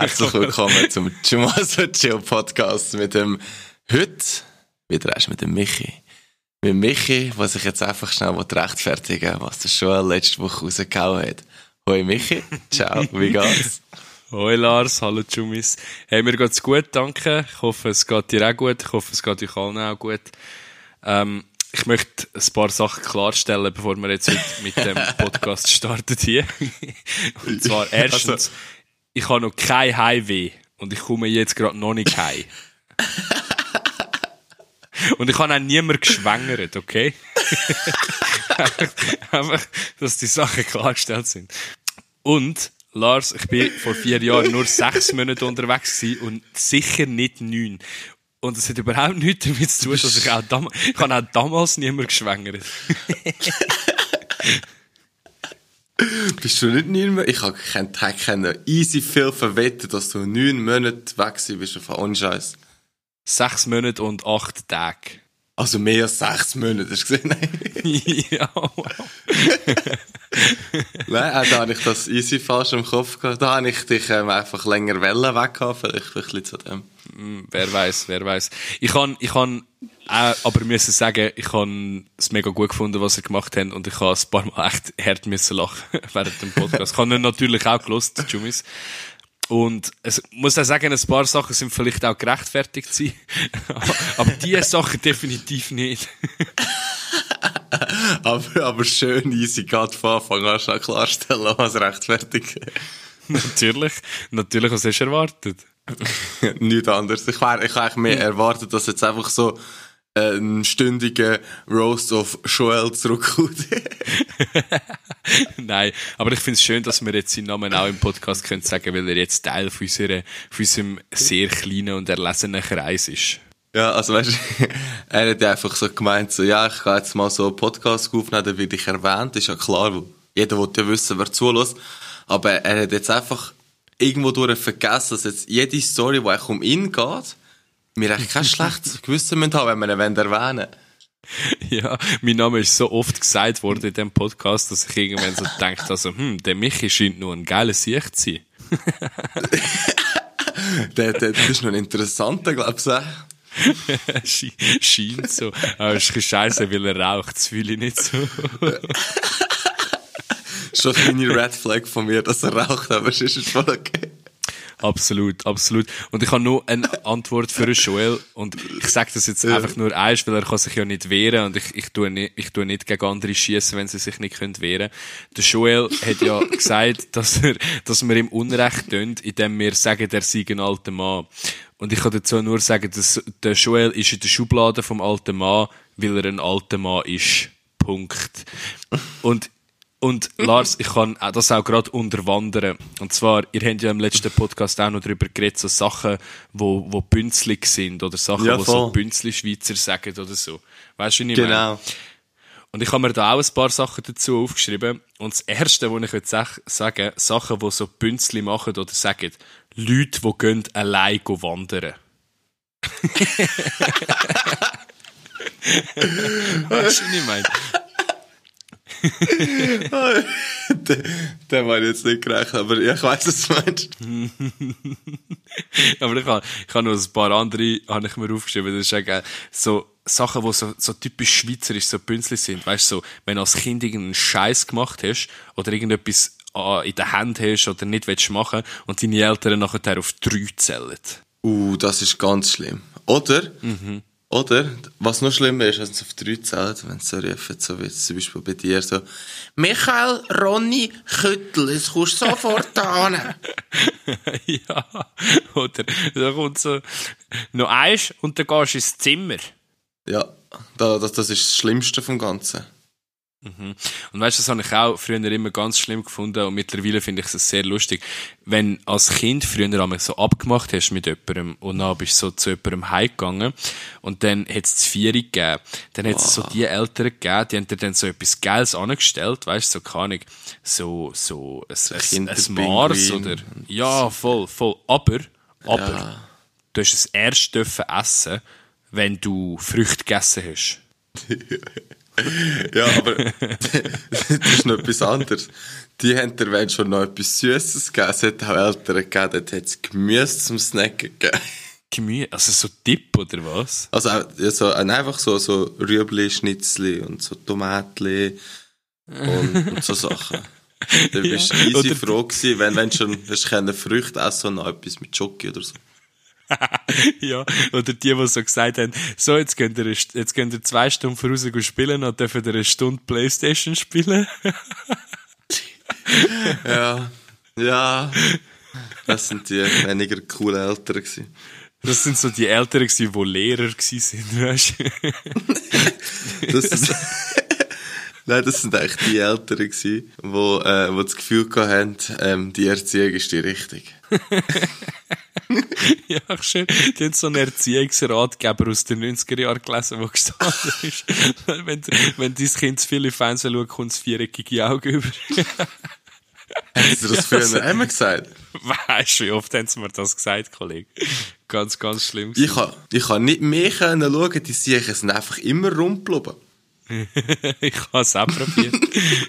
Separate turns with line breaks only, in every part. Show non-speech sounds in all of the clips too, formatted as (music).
Herzlich willkommen zum Chumaso Chill Podcast mit dem heute wieder erst mit dem Michi. Mit Michi, was sich jetzt einfach schnell rechtfertigen was der Joel letzte Woche rausgehauen hat. Hoi Michi, ciao, wie geht's?
Hoi Lars, hallo Chumis. Hey, mir geht's gut, danke. Ich hoffe, es geht dir auch gut. Ich hoffe, es geht euch allen auch gut. Ähm, ich möchte ein paar Sachen klarstellen, bevor wir jetzt mit dem (laughs) Podcast starten hier. Und zwar erstens, also, ich habe noch kein Heimweh und ich komme jetzt gerade noch nicht heim. und ich habe auch niemand geschwängert, okay? (laughs) Einfach, dass die Sachen klargestellt sind. Und, Lars, ich bin vor vier Jahren nur sechs Monate unterwegs und sicher nicht neun. Und es hat überhaupt nichts damit zu tun, dass ich auch damals, ich habe auch damals niemand geschwängert. (laughs) (laughs)
Bist du nicht neun Monate? Ich habe keinen easy viel verwettet, dass du neun Monate weg bist auf Unscheiß.
Sechs Monate und acht Tage.
Also mehr als sechs Monate, hast du gesehen? (laughs)
ja, wow. (laughs)
Nein, auch da habe ich das easy falsch im Kopf gehabt. Da habe ich dich ähm, einfach länger Wellen weg gehabt, vielleicht ein bisschen zu dem.
Mm, wer weiß, wer weiß. Ich kann, ich kann äh, aber müssen sagen, ich habe es mega gut gefunden, was sie gemacht haben und ich habe ein paar Mal echt hart müssen lachen (laughs) während dem Podcast. Ich habe ihn natürlich auch gelost, Jumis. Und es muss auch sagen, ein paar Sachen sind vielleicht auch gerechtfertigt sein. (laughs) aber diese Sachen definitiv nicht. (laughs)
aber, aber schön easy gerade von Anfang an schon klarstellen, was rechtfertigt.
natürlich. Natürlich, was hast du erwartet?
Nichts anderes. Ich wäre ich wär mehr erwartet, dass jetzt einfach so ein stündiger Roast of Joel zurückkommt. (laughs)
Nein, aber ich finde es schön, dass wir jetzt seinen Namen auch im Podcast können sagen, weil er jetzt Teil von, unserer, von unserem sehr kleinen und erlesenen Kreis ist.
Ja, also weißt du, (laughs) er hat einfach so gemeint, so, ja, ich kann jetzt mal so einen Podcast aufnehmen, dann werde ich erwähnt, ist ja klar, jeder will ja wissen, wer zulässt. Aber er hat jetzt einfach irgendwo durch vergessen, dass jetzt jede Story, die um ihn geht, wir eigentlich kein schlechtes (laughs) Gewissen haben, wenn wir ihn erwähnen
Ja, mein Name ist so oft gesagt worden in diesem Podcast, dass ich irgendwann so denke, also, hm, der Michi scheint nur ein geiler Sicht zu sein. (laughs)
der, der, das ist noch ein interessanter, glaubst du?
Scheint so. Aber es ist scheiße, weil er raucht, das fühle ich nicht so. (laughs)
Schon eine Red Flag von mir, dass er raucht, aber es ist voll okay.
Absolut, absolut. Und ich habe nur eine Antwort für Joel und ich sage das jetzt einfach nur eins, weil er kann sich ja nicht wehren und ich, ich tue nicht, ich tue nicht gegen andere schießen, wenn sie sich nicht können wehren. Der Joel hat ja (laughs) gesagt, dass er, dass wir ihm Unrecht tun, indem wir sagen, er sei ein alter Mann. Und ich kann dazu nur sagen, dass der Joel ist in der Schublade vom alten Mann, weil er ein alter Mann ist. Punkt. Und und Lars, ich kann das auch gerade unterwandern. Und zwar, ihr habt ja im letzten Podcast auch noch darüber geredet, so Sachen, wo, wo bünzlig sind oder Sachen, ja, wo so Bünzli-Schweizer sagen oder so. Weißt du, wie ich
Genau. Meine?
Und ich habe mir da auch ein paar Sachen dazu aufgeschrieben. Und das erste, was ich jetzt sagen Sachen, die so Bünzli machen oder sagen, Leute, die gehen allein wandern. (laughs) weißt du, was ich meine? (laughs)
der, der war jetzt nicht gerechnet, aber ich weiß, was du meinst. (laughs)
aber ich habe, ich habe noch ein paar andere, habe ich mir aufgeschrieben, das ist ja geil. So, Sachen, die so, so typisch schweizerisch, so Bünzli sind. Weißt du, so, wenn du als Kind irgendeinen Scheiß gemacht hast, oder irgendetwas in der Hand hast, oder nicht willst machen, und deine Eltern nachher auf drei zählen.
Uh, das ist ganz schlimm. Oder? Mhm oder, was noch schlimmer ist, wenn es auf drei zählt, wenn es so rufen, so wie zum Beispiel bei dir, so, Michael, Ronny, Küttel, es kommst sofort an. (laughs)
ja, oder, da kommt so, noch eins und dann gehst du ins Zimmer.
Ja, das, das ist das Schlimmste vom Ganzen.
Mhm. Und weißt du, das habe ich auch früher immer ganz schlimm gefunden und mittlerweile finde ich es sehr lustig. Wenn als Kind früher einmal so abgemacht hast mit jemandem und dann bist du so zu jemandem heimgegangen und dann hat es Vieri gegeben, dann hat es so die Eltern gegeben, die haben dir dann so etwas Geiles angestellt, weißt du, so keine so, so ein, ein, ein Mars oder, ja, voll, voll, aber, aber, ja. du hast es erst dürfen essen, wenn du Früchte gegessen hast. (laughs)
Ja, aber (laughs) das ist noch etwas anderes. Die haben dir wenn schon noch etwas Süßes gegeben. Es hat auch Eltern gegeben, dort hat es Gemüse zum Snacken gegeben.
Gemüse, also so Tipp oder was?
Also auch, ja, so, äh, einfach so, so Rüebli, Schnitzli und so Tomatli und, und so Sachen. (laughs) Du bist
Ja,
easy
oder-
froh gewesen, wenn, wenn schon hast Früchte essen und noch etwas mit Schoki oder so. (laughs)
ja, oder die, die so gesagt haben, so, jetzt könnt ihr, jetzt könnt ihr zwei Stunden voraus spielen und dürfen ihr eine Stunde Playstation spielen. (laughs)
Ja, ja. Das sind die weniger coolen Eltern gewesen.
Das sind so die Älteren gewesen, die Lehrer gewesen sind, weißt du? (laughs)
Das sind, Nein, das sind eigentlich die Eltern wo, äh, wo das Gefühl haben, ähm, die Erziehung ist die richtige. (laughs)
ja, schön. Die haben so einen Erziehungsratgeber aus den 90er Jahren gelesen, wo gestanden ist, (laughs) wenn, wenn dein Kind zu viel im Fernsehen schaut, kommt es viereckige Augen über. (laughs)
Haben sie das früher immer gesagt?
Weißt du, wie oft haben sie mir das gesagt, Kollege? Ganz, ganz schlimm. gewesen.
Ich kann, ich kann nicht mehr können schauen, die Siechen sind einfach immer rumgeblieben. (laughs)
ich habe es auch probiert.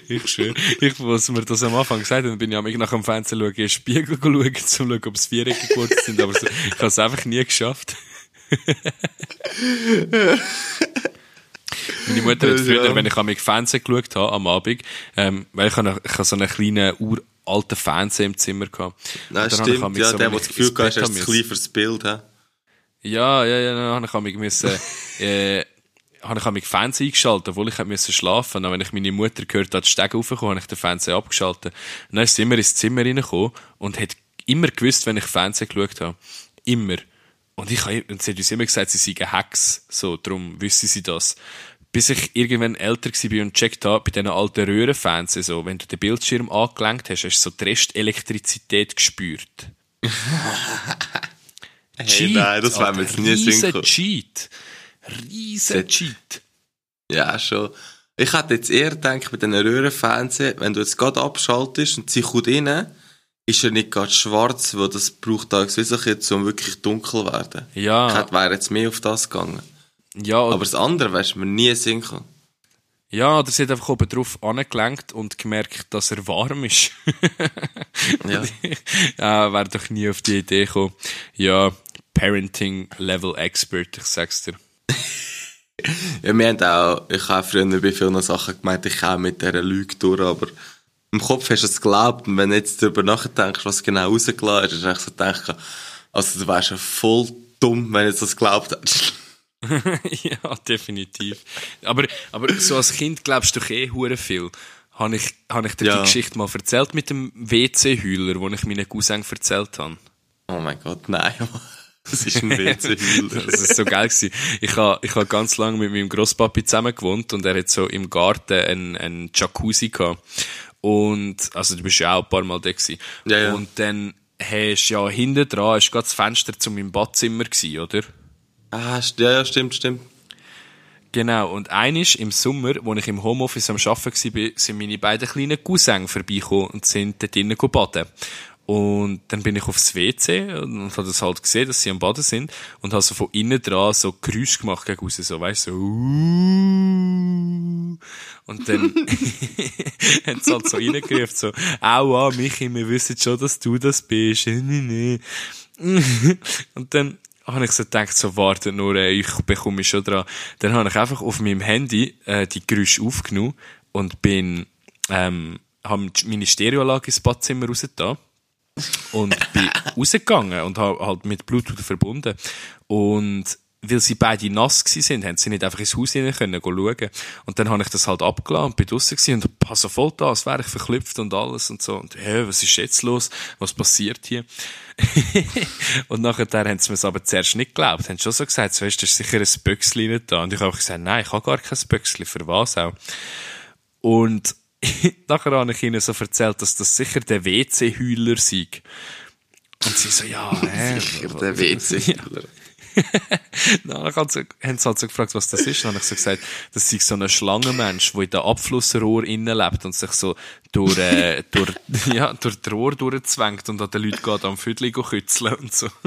ich schwöre. Ich, was mir das am Anfang gesagt haben, bin ich am nach dem Fernsehen schauen, in den Spiegel schauen, um zu schauen, ob es Vierecke geworden sind, aber so, ich habe es einfach nie geschafft. (laughs) Meine Mutter hat früher, wenn ich am Fernsehen geschaut habe, am Abend, ähm, weil ich habe, ich habe so einen kleinen, uralten Fernseher im Zimmer gehabt.
Nein, stimmt. Ja,
so,
der, der das Gefühl hat, ist ein kleines Bild. He?
ja, ja, ja, dann habe ich amig müssen, äh, (laughs) habe ich amig Fernsehen eingeschaltet, obwohl ich müssen schlafen. Und wenn ich meine Mutter gehört hat, die Stege raufgekommen, habe ich den Fernseher abgeschaltet. Und dann ist sie immer ins Zimmer reingekommen und hat immer gewusst, wenn ich Fernsehen geschaut habe. Immer. Und ich habe, und sie hat uns immer gesagt, sie seien Hacks. So, darum wüsste sie das. Bis ich irgendwann älter war und checkt habe, bei diesen alten Röhrenfernsehen, so, wenn du den Bildschirm angelenkt hast, hast du so die Restelektrizität gespürt. (laughs)
Hey, nein, das werden wir jetzt nie.
Cheat. Riesen Cheat.
Ja, schon. Ich hätte jetzt eher gedacht, bei diesen Röhrenfernsehen, wenn du jetzt gerade abschaltest und sie kommt rein, ist er nicht gerade schwarz, weil das braucht gewiss jetzt, um wirklich dunkel zu werden.
Ja.
Ich hätte, wäre jetzt mehr auf das gegangen.
Ja,
Aber das andere wärst du mir nie sinken.
ja, oder sie hat einfach oben drauf angelenkt und gemerkt, dass er warm ist. (laughs)
Ja.
ja, wäre doch nie auf die Idee gekommen. Ja, Parenting Level Expert, ich sag's dir. (laughs)
Ja, wir haben auch, ich habe früher bei vielen Sachen gemeint, ich komme mit dieser Lüge durch, aber im Kopf hast du es geglaubt und wenn du jetzt darüber nachdenkst, was genau rausgelassen ist, hast du echt so gedacht, also du wärst ja voll dumm, wenn du das geglaubt hättest. (laughs)
ja, definitiv. Aber, aber so als Kind glaubst du doch eh hure viel. Habe ich, habe ich dir
Ja.
die Geschichte mal erzählt mit dem WC-Hühler, den ich meinen Cousin erzählt habe?
Oh mein Gott, nein. (laughs) Das ist ein (laughs) WC-Hühler.
Das ist so geil gewesen. Ich habe ich ha ganz lange mit meinem Grosspapi zusammen gewohnt und er hat so im Garten einen, einen Jacuzzi gehabt. Und, also du bist ja auch ein paar Mal da gewesen.
Ja, ja.
Und dann hast ja hinten dran, ist gerade das Fenster zu meinem Badzimmer gewesen, oder?
ah, ja, ja, stimmt, stimmt.
Genau, und einisch im Sommer, als ich im Homeoffice am Arbeiten war, sind meine beiden kleinen Cousins vorbeigekommen und sind dort drinnen baden. Und dann bin ich aufs WC und habe das halt gesehen, dass sie am Baden sind und habe so von innen dran so Geräusche gemacht gegen raus, so, weißt du, so, «Uh». und dann (laughs) haben sie halt so reingerufen, so, aua, Michi, wir wissen schon, dass du das bist, (laughs) und dann habe ich so gedacht, so, warte nur, ich bekomme schon dran. Dann habe ich einfach auf meinem Handy äh, die Geräusche aufgenommen und bin, ähm, habe meine Stereoanlage ins Badzimmer rausgetan und bin rausgegangen und habe halt mit Bluetooth verbunden. Und weil sie beide nass sind, haben sie nicht einfach ins Haus rein können schauen. Und dann habe ich das halt abgeladen und bin draussen und habe so voll da, als wäre ich verklüpft und alles und so. Und, hä, was ist jetzt los? Was passiert hier? (laughs) und nachher haben sie mir aber zuerst nicht geglaubt. Haben schon so gesagt, so ist das sicher ein Böckchen da. Und ich habe gesagt, nein, ich habe gar kein Böckchen, für was auch? Und (laughs) nachher habe ich ihnen so erzählt, dass das sicher der WC-Hühler sei. Und sie so, ja, (laughs) hä?
Der WC-Hühler.
Dann (laughs) haben sie, haben sie halt so gefragt, was das ist. Dann habe ich so gesagt, das sei so ein Schlangenmensch, der in den Abflussrohr innen lebt und sich so durch, äh, durch, (laughs) ja, durch das Rohr durchzwängt und an den Leuten geht am Viertel kützeln und so. (laughs)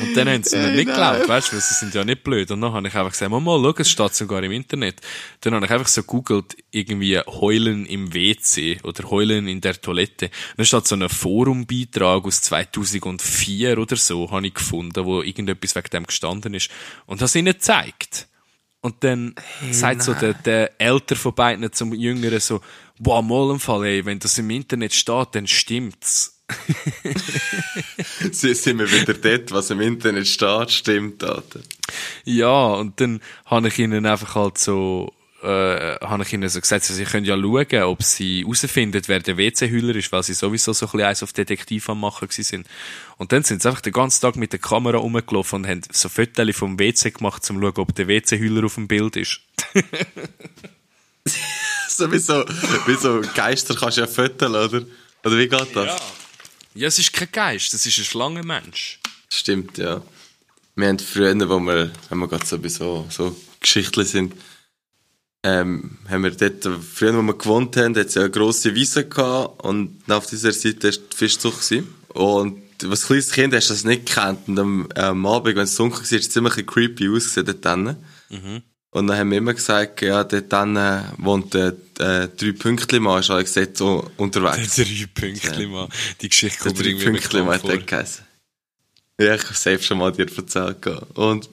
und dann haben sie mir nicht geglaubt, weißt du, weil sie sind ja nicht blöd. Und dann habe ich einfach gesagt, mal, mal, schau, es steht sogar im Internet. Dann habe ich einfach so googelt, irgendwie heulen im WC oder heulen in der Toilette. Und dann steht so ein Forumbeitrag aus 2004 oder so, habe ich gefunden, wo irgendetwas wegen dem gestanden ist. Und das ihnen zeigt. Und dann hey, sagt so der, der Älter von beiden zum Jüngeren so, boah, mal im Fall, ey, wenn das im Internet steht, dann stimmt's. (laughs)
Sie sind wir wieder dort, was im Internet steht, stimmt, Alter.
Ja, und dann habe ich ihnen einfach halt so, äh, habe ich ihnen so gesagt, sie können ja schauen, ob sie herausfinden, wer der WC-Hüller ist, weil sie sowieso so ein bisschen eins auf Detektiv am machen sind. Und dann sind sie einfach den ganzen Tag mit der Kamera rumgelaufen und haben so Fotos vom WC gemacht, um zu schauen, ob der WC-Hüller auf dem Bild ist. (laughs)
so wie so, wie so Geister kannst du ja föteln, oder? Oder wie geht das?
Ja. ja, es ist kein Geist, es ist ein Schlangenmensch.
Stimmt, ja. Wir haben früher, wo wir, wenn wir gerade so bei so, so Geschichten sind, ähm, haben wir dort, früher, wo wir gewohnt haben, hat es ja eine grosse Wiese gehabt und auf dieser Seite war die Fischzucht. Gewesen. Und als kleines Kind hast du das nicht gekannt und am, am Abend, wenn es dunkel war, ist es ziemlich creepy ausgesehen dort. Mhm. Und dann haben wir immer gesagt, ja, dort drinnen wohnt der äh, drei Pünktli Mann, ist alles gesagt, so unterwegs.
Der drei Pünktli Mann. Die Geschichte kommt
der irgendwie Pünktli Mann hat geheißen. Ja, ich habe selbst schon mal dir erzählt. Und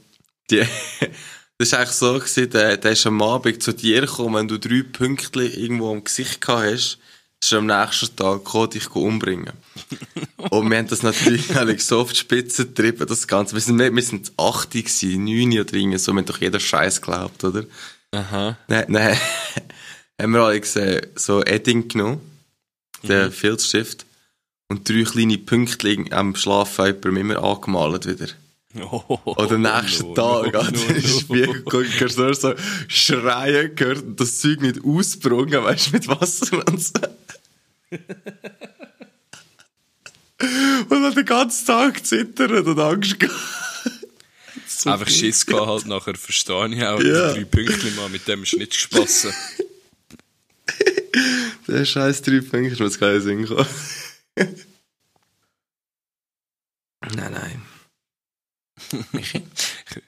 die, (laughs) Das war eigentlich so, gewesen, der, der ist am Abend zu dir gekommen, wenn du drei Pünktchen irgendwo am Gesicht gehabt hast, ist am nächsten Tag gekommen, dich umbringen. und wir haben das natürlich (laughs) alle so auf die Spitze getrieben, das Ganze. Wir sind, wir sind 80 gewesen, 9 oder irgendwie so, wir haben doch jeder Scheiß geglaubt, oder?
Aha.
Nein, nein. (laughs) haben wir alle gesehen, so Edding genommen, den mhm. Filzstift, und drei kleine Pünktchen am Schlafen immer angemalt wieder. Oh, Oder nächsten no, Tag, no, no, no, Spiegel gucken, kannst du nur so schreien gehört das Zeug nicht ausbrungen, weißt du, mit Wasser und so. und dann den ganzen Tag zittern und Angst gehabt.
so Einfach Schiss gehabt halt nachher, verstehe ich auch. Ja. Drei Pünktchen mal, mit dem ist nicht gespassen.
Der scheiß drei Pünktchen, was keinen Sinn kommen. nein, nein.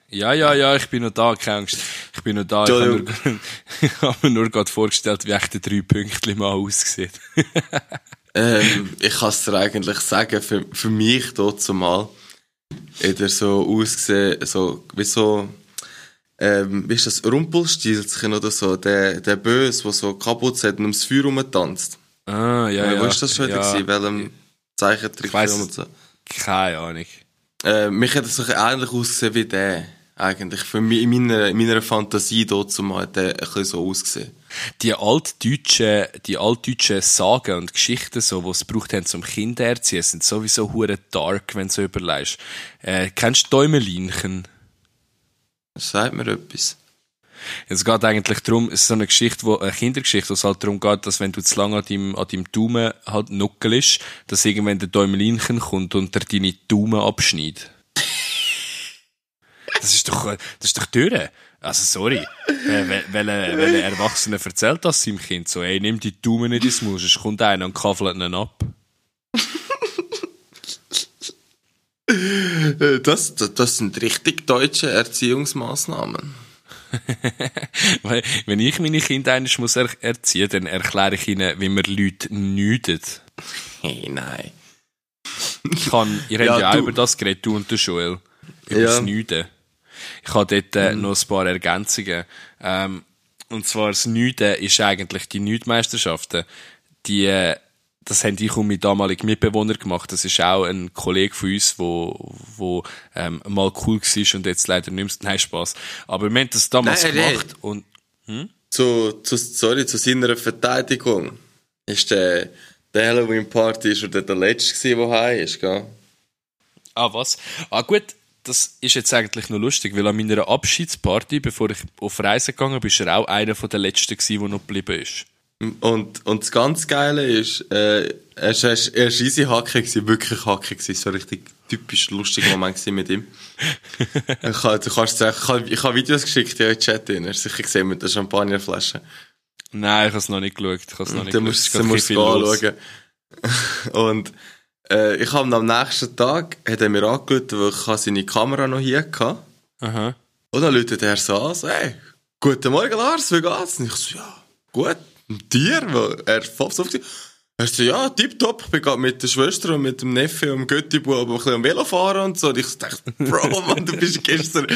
Ja, ja, ja, ich bin noch da, keine Angst. Ich bin noch da. Ich habe, nur, (laughs) ich habe mir nur gerade vorgestellt, wie echt der drei Pünktchen mal aussieht. (laughs)
ähm, ich kann es dir eigentlich sagen, für, für mich dort zumal, hat er so ausgesehen, so, wie so, ähm, wie ist das, Rumpelstilzchen oder so, der, der Böse, der so kaputt hat und ums Feuer rumtanzt.
Ah, ja, ja.
Wo ist das schon wieder ja. gewesen? Welchem Zeichentrick?
So? Keine Ahnung.
Äh, mich hat es so ähnlich ausgesehen wie der. Eigentlich. Für mich, in meiner, in meiner Fantasie dort zumal hat der ein bisschen so ausgesehen.
Die altdeutschen, die altdeutschen Sagen und Geschichten, so, die es braucht haben zum Kindererziehen, sind sowieso hure dark, wenn du so überlegst. Äh, kennst du Däumelinchen?
Das sagt mir etwas.
Es geht eigentlich darum, es ist so eine Geschichte, wo, eine Kindergeschichte, wo es halt darum geht, dass wenn du zu lange an deinem, an deinem Daumen halt nuckelst, dass irgendwann der Däumelinchen kommt und der deine Daumen abschneidet. (laughs) Das ist doch, das ist doch durch. Also, sorry. Welcher welche Erwachsene erzählt das seinem Kind so, ey, nimm die Daumen nicht ins Maul, sonst kommt einer und kaffelt ihn ab. (laughs)
Das, das, das sind richtig deutsche Erziehungsmaßnahmen. (laughs)
Weil, wenn ich meine Kinder eines muss er erziehen, dann erkläre ich ihnen, wie man Leute nüdet.
Hey, nein.
Ich kann, ihr ja, habt ja auch über das geredet, du und der Joel. Über ja. das Nüden. Ich habe dort äh, mhm. noch ein paar Ergänzungen. Ähm, und zwar das Nüden ist eigentlich die Nüdmeisterschaften. Die, äh, das haben ich und mein damaliger Mitbewohner gemacht. Das ist auch ein Kollege von uns, wo, wo ähm, mal cool war und jetzt leider nicht mehr. (laughs) Nein, Spaß. Aber wir haben das damals nein, gemacht nein. und hm?
zu, zu, sorry, zu seiner Verteidigung ist der, der Halloween Party schon der, der letzte der heim ist, gell?
Ah, was? Ah, gut. Das ist jetzt eigentlich noch lustig, weil an meiner Abschiedsparty, bevor ich auf Reise gegangen bin, ist er auch einer der letzten gewesen, der noch geblieben ist.
Und, und das ganz Geile ist, äh, er ist easy Hacke gewesen, wirklich Hacke gewesen, so richtig typisch lustiger Moment mit ihm. (laughs) ich habe, du kannst sagen, ich ich habe Videos geschickt in euren Chat, ihr hast sicher gesehen mit der Champagnerflasche.
Nein, ich habe es noch nicht geschaut, ich habe noch nicht
du musst, Du musst es anschauen. (laughs) und, äh, ich habe am nächsten Tag, hat er mir angerufen, weil ich seine Kamera noch hier hatte.
Aha.
Und dann läutet er so an, so, hey, guten Morgen Lars, wie geht's? Und ich so, ja, gut. Und dir? Weil er voll so er so, ja, tipptopp, ich bin gerade mit der Schwester und mit dem Neffe und dem Göttibub ein bisschen am Velo fahren und so. Und ich dachte, Bro, (laughs) Mann, du bist gestern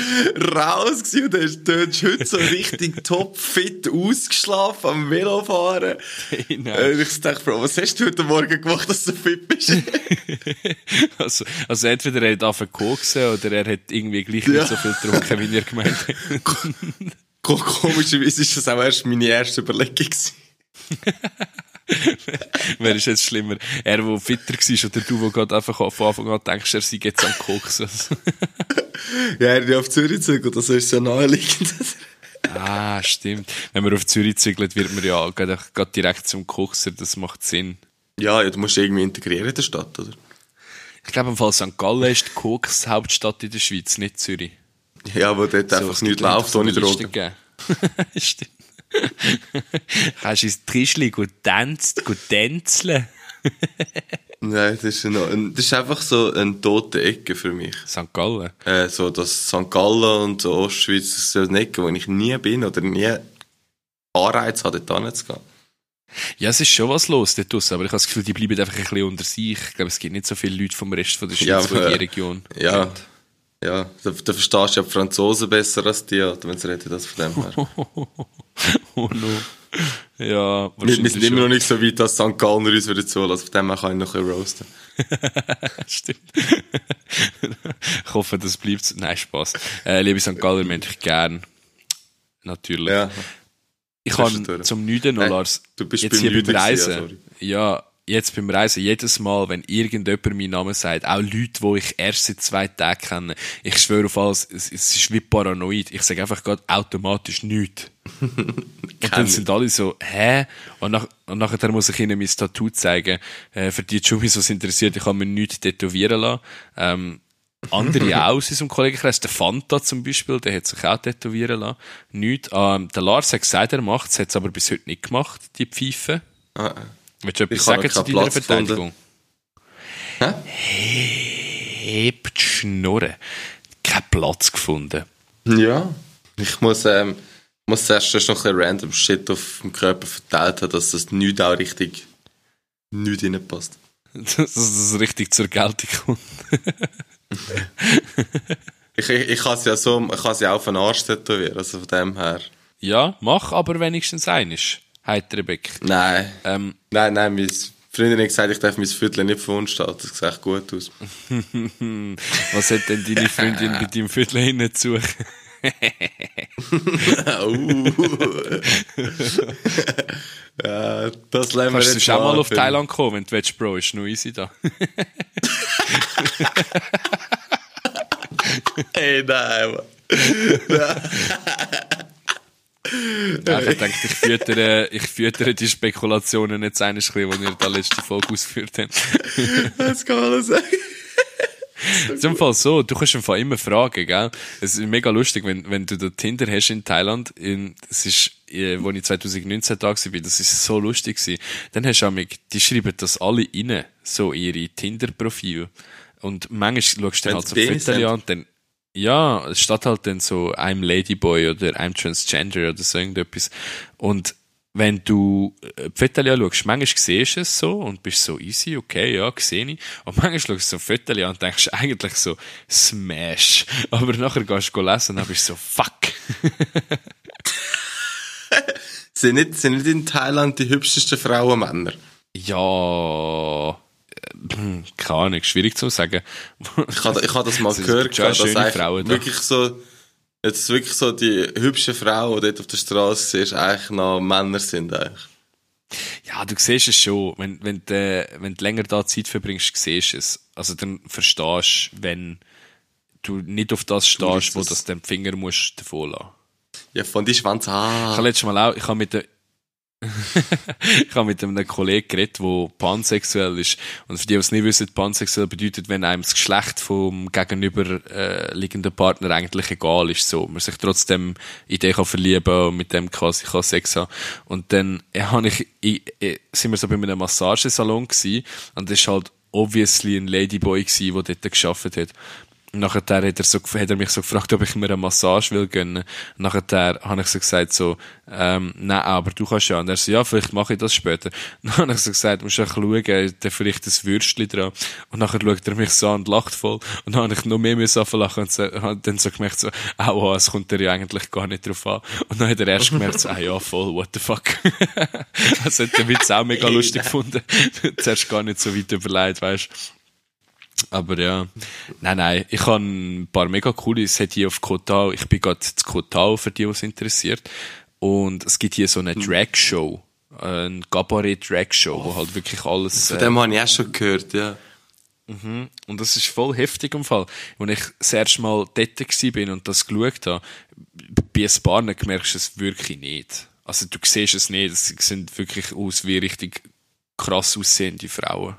raus gewesen und du hast dort heute so richtig top fit ausgeschlafen am Velofahren.
Hey.
Und ich dachte, Bro, was hast du heute Morgen gemacht, dass du fit bist? (laughs)
also, also entweder er hat angefangen koksen oder er hat irgendwie gleich nicht
Ja.
so viel getrunken, wie er gemeint hat. (laughs)
Ko- Komischerweise ist das auch erst meine erste Überlegung gewesen. (laughs)
Wer ist jetzt schlimmer? Er, der fitter war oder du, der gerade einfach von Anfang an denkst, er sei jetzt am Koksen. (laughs)
Ja, er ist auf Zürich gezügelt, das ist ja naheliegend.
ah, stimmt. Wenn man auf Zürich zügelt, wird man ja gerade, gerade direkt zum Kokser, das macht Sinn.
ja, ja, du musst irgendwie integrieren in der Stadt, oder?
Ich glaube, im Fall St. Gallen ist die Koks-Hauptstadt in der Schweiz, nicht Zürich.
Ja, wo dort einfach
es
nichts läuft
so
ohne Drogen. (laughs)
Stimmt. Kannst du ins Tischli gut tanzen, gut tänzeln?
Nein, das ist, ein- das ist einfach so eine tote Ecke für mich.
St. Gallen.
Äh, so das St. Gallen und so Ostschweiz, das ist so eine Ecke, wo ich nie bin oder nie Anreiz habe, dort hinzugehen.
Ja, es ist schon was los dort draussen, aber ich habe das Gefühl, die bleiben einfach ein bisschen unter sich. Ich glaube, es gibt nicht so viele Leute vom Rest von der Schweiz,
Ja,
die
aber,
die
äh,
Region
Ja,
kennt.
Ja, da, da verstehst du ja die Franzosen besser als die, oder wenn sie reden, das von dem her. (laughs)
Oh no. Ja,
wir, wir sind immer noch nicht so weit, dass St. Gallner uns wieder zulassen. Von dem her kann ich noch ein bisschen roasten. (laughs)
Stimmt. ich hoffe, das bleibt. Nein, Spaß. Äh, liebe St. Galler, möchte ich gern. Natürlich.
Ja.
Ich
durch.
zum Nüden noch, Lars,
du bist
jetzt hier beim Reisen. Ja, jetzt beim Reisen, jedes Mal, wenn irgendjemand meinen Namen sagt, auch Leute, die ich erst seit zwei Tagen kenne, ich schwöre auf alles, es, es ist wie paranoid. Ich sage einfach gerade automatisch nichts. (laughs) und dann sind alle so, hä? Und, nach, und nachher muss ich ihnen mein Tattoo zeigen. Äh, für die Jumis, was interessiert, ich habe mir nichts tätowieren lassen. Ähm, andere (laughs) auch aus unserem Kollegenkreis. Der Fanta zum Beispiel, der hat sich auch tätowieren lassen. Nicht. Ähm, der Lars hat gesagt, er macht es, hat es aber bis heute nicht gemacht, die Pfeife.
Ah,
Willst du etwas sagen zu deiner
Platz.
Verteidigung? Hebt die Schnurren. Kein Platz gefunden.
Ja. Ich muss, ähm, muss zuerst erst noch ein bisschen random Shit auf dem Körper verteilt haben, dass das nicht auch richtig nicht reinpasst. (laughs)
Dass es richtig zur Geltung kommt. (laughs)
Ich, ich, ich kann es ja so, ich kann es ja auch auf den Arsch tätowieren, also von dem her.
Ja, mach aber wenigstens eines. Heitere Beck.
Nein.
Ähm,
Nein, nein, meine Freundin hat gesagt, ich darf mein Viertel nicht verunstalten. Das sieht gut aus. (laughs)
was hat denn deine Freundin bei deinem Viertel hinten zu suchen? (laughs) (laughs)
ja, das lernen wir
Kannst du
jetzt
schon mal auf. Thailand kommen, wenn du willst, Bro, ist noch easy da.
Ey, nein, Mann.
Ja, ich denke, ich füttere, ich füttere die Spekulationen jetzt ein bisschen, die ihr da letzte Folge ausgeführt habt. (laughs)
Das kann man alles sagen. (laughs)
Zum Fall so, du kannst Fall immer fragen, gell? Es ist mega lustig, wenn, wenn du da Tinder hast in Thailand, in, das ist, äh, wo ich 2019 da war, das ist so lustig gewesen. Dann hast du auch mit, die schreiben das alle rein, so ihre Tinder-Profil. Und manchmal schaust du dann halt so Fotos
haben.
an dann, ja, es steht halt dann so, I'm Ladyboy oder I'm Transgender oder so irgendetwas. Und wenn du äh, Fotos anschaust, manchmal siehst du es so und bist so easy, okay, ja, sehe ich. Und manchmal schaust du so Fotos an und denkst eigentlich so, Smash. (laughs) Aber nachher gehst du lesen und dann bist du so, fuck. (laughs)
Sind nicht, sind nicht in Thailand die hübschesten Frauen Männer?
Ja, äh, (clears throat) keine Ahnung, schwierig zu sagen.
Ich habe, ich habe das mal gehört, dass
Frauen da.
wirklich so, jetzt wirklich so die hübschen Frauen, die dort auf der Straße siehst, eigentlich noch Männer sind eigentlich.
Ja, du siehst es schon. Wenn, wenn, du, wenn du länger da Zeit verbringst, siehst du es. Also dann verstehst du, wenn du nicht auf das stehst, wo
das-
das den Finger musst davon lassen.
Ja, von die Schwanz,
Ich
ah.
habe letztes Mal auch, ich habe mit der, (laughs) ich habe mit einem Kollegen geredet, der pansexuell ist. Und für die, die es nicht wissen, pansexuell bedeutet, wenn einem das Geschlecht vom gegenüber äh, Partner eigentlich egal ist, so. Man sich trotzdem in den kann verlieben und mit dem quasi kann Sex haben. Und dann äh, habe ich, ich, äh, sind wir so bei einem Massagesalon gewesen, und das ist halt obviously ein Ladyboy gewesen, der dort geschafft hat. Nachher hat er, so, hat er mich so gefragt, ob ich mir eine Massage will gönnen. Nachher habe ich so gesagt, so, ähm, nein, aber du kannst ja. Und er so, ja, vielleicht mache ich das später. (laughs) Dann habe ich so gesagt, du musst auch schauen, da vielleicht ein Würstchen dran. Und nachher schaut er mich so an und lacht voll. Und dann habe ich noch mehr müssen lachen und so, dann so gemerkt so, aua, es kommt dir ja eigentlich gar nicht drauf an. Und dann hat er erst gemerkt so, ah ja, voll, what the fuck. (laughs) also hat der Witz auch mega lustig gefunden. (laughs) Zuerst gar nicht so weit überlegt, weißt aber ja, nein, nein, ich habe ein paar mega coole, es hat hier auf Kotau, ich bin gerade zu Kotau, für die, was interessiert, und es gibt hier so eine hm. Drag-Show, eine Gabaret-Drag-Show, oh, wo halt wirklich alles...
Von dem äh, habe ich auch schon gehört, ja.
Mhm. Und das ist voll heftig im Fall. Als ich das erste Mal dort bin und das geschaut habe, bei ein paar merkst du es wirklich nicht. Also du siehst es nicht, es sind wirklich aus wie richtig krass aussehende Frauen.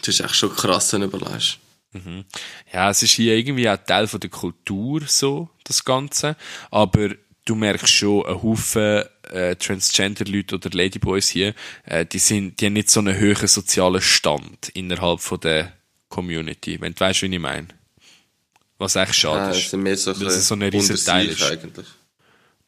Das ist echt schon krass, wenn du überlegst.
Mhm. Ja, es ist hier irgendwie auch Teil von der Kultur, so, das Ganze. Aber du merkst schon, ein Haufen äh, Transgender-Leute oder Ladyboys hier, äh, die, sind, die haben nicht so einen hohen sozialen Stand innerhalb von der Community, wenn du weißt, wie ich meine. Was echt schade ja, ist.
Mehr so,
weil es so eine riesen Teil ist. Eigentlich.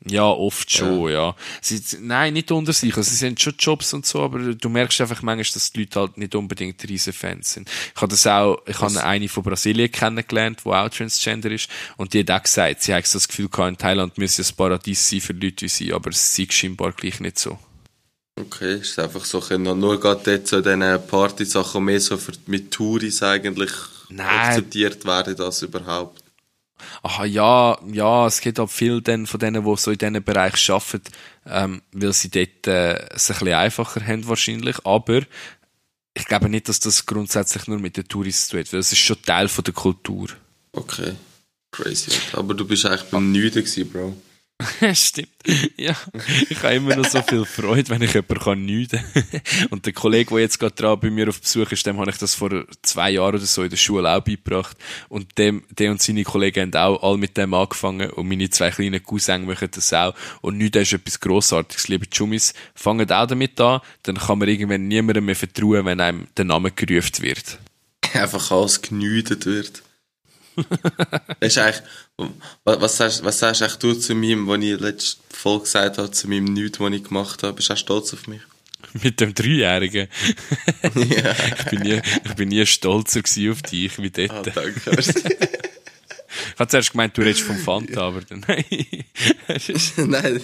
Ja, oft schon, ja. ja. Sie, nein, nicht unter sich. Also, sie sind schon Jobs und so, aber du merkst einfach manchmal, dass die Leute halt nicht unbedingt riesen Fans sind. Ich habe das auch, ich habe eine von Brasilien kennengelernt, die auch Transgender ist, und die hat auch gesagt, sie hat das Gefühl gehabt, in Thailand müsse ein Paradies sein für Leute wie sie, aber es ist scheinbar gleich nicht so.
Okay, ist einfach so, nur gerade dort so in diesen Party-Sachen mehr so für, mit Touris eigentlich Nein. akzeptiert werden, das überhaupt
aha, ja, ja, es gibt auch viel dann von denen, die so in diesen Bereich arbeiten, ähm, weil sie dort äh, es ein bisschen einfacher haben wahrscheinlich, aber ich glaube nicht, dass das grundsätzlich nur mit den Touristen tut, weil es ist schon Teil von der Kultur.
Okay, crazy. Aber du bist eigentlich beim Nüden gewesen, Bro. (laughs)
Stimmt. Ja, ich habe immer noch so viel Freude, wenn ich jemanden kann nüden Und der Kollege, der jetzt gerade dran bei mir auf Besuch ist, dem habe ich das vor zwei Jahren oder so in der Schule auch beigebracht. Und dem, der und seine Kollegen haben auch alle mit dem angefangen. Und meine zwei kleinen Cousins machen das auch. Und nüden ist etwas Grossartiges. Liebe Chummis, fangen auch damit an. Dann kann man irgendwann niemandem mehr vertrauen, wenn einem der Name gerufen wird.
Einfach alles genüdet wird (laughs) ist eigentlich, was sagst, was sagst eigentlich du zu meinem, was ich letzte Folge gesagt habe, zu meinem Nichts, was ich gemacht habe? Bist du auch stolz auf mich? (laughs)
Mit dem Dreijährigen? ja. (laughs) ich, bin nie, ich bin nie stolzer auf dich wie dort. Ah, danke. Ich habe zuerst gemeint, du redest vom Fanta, aber dann, nein. er nein.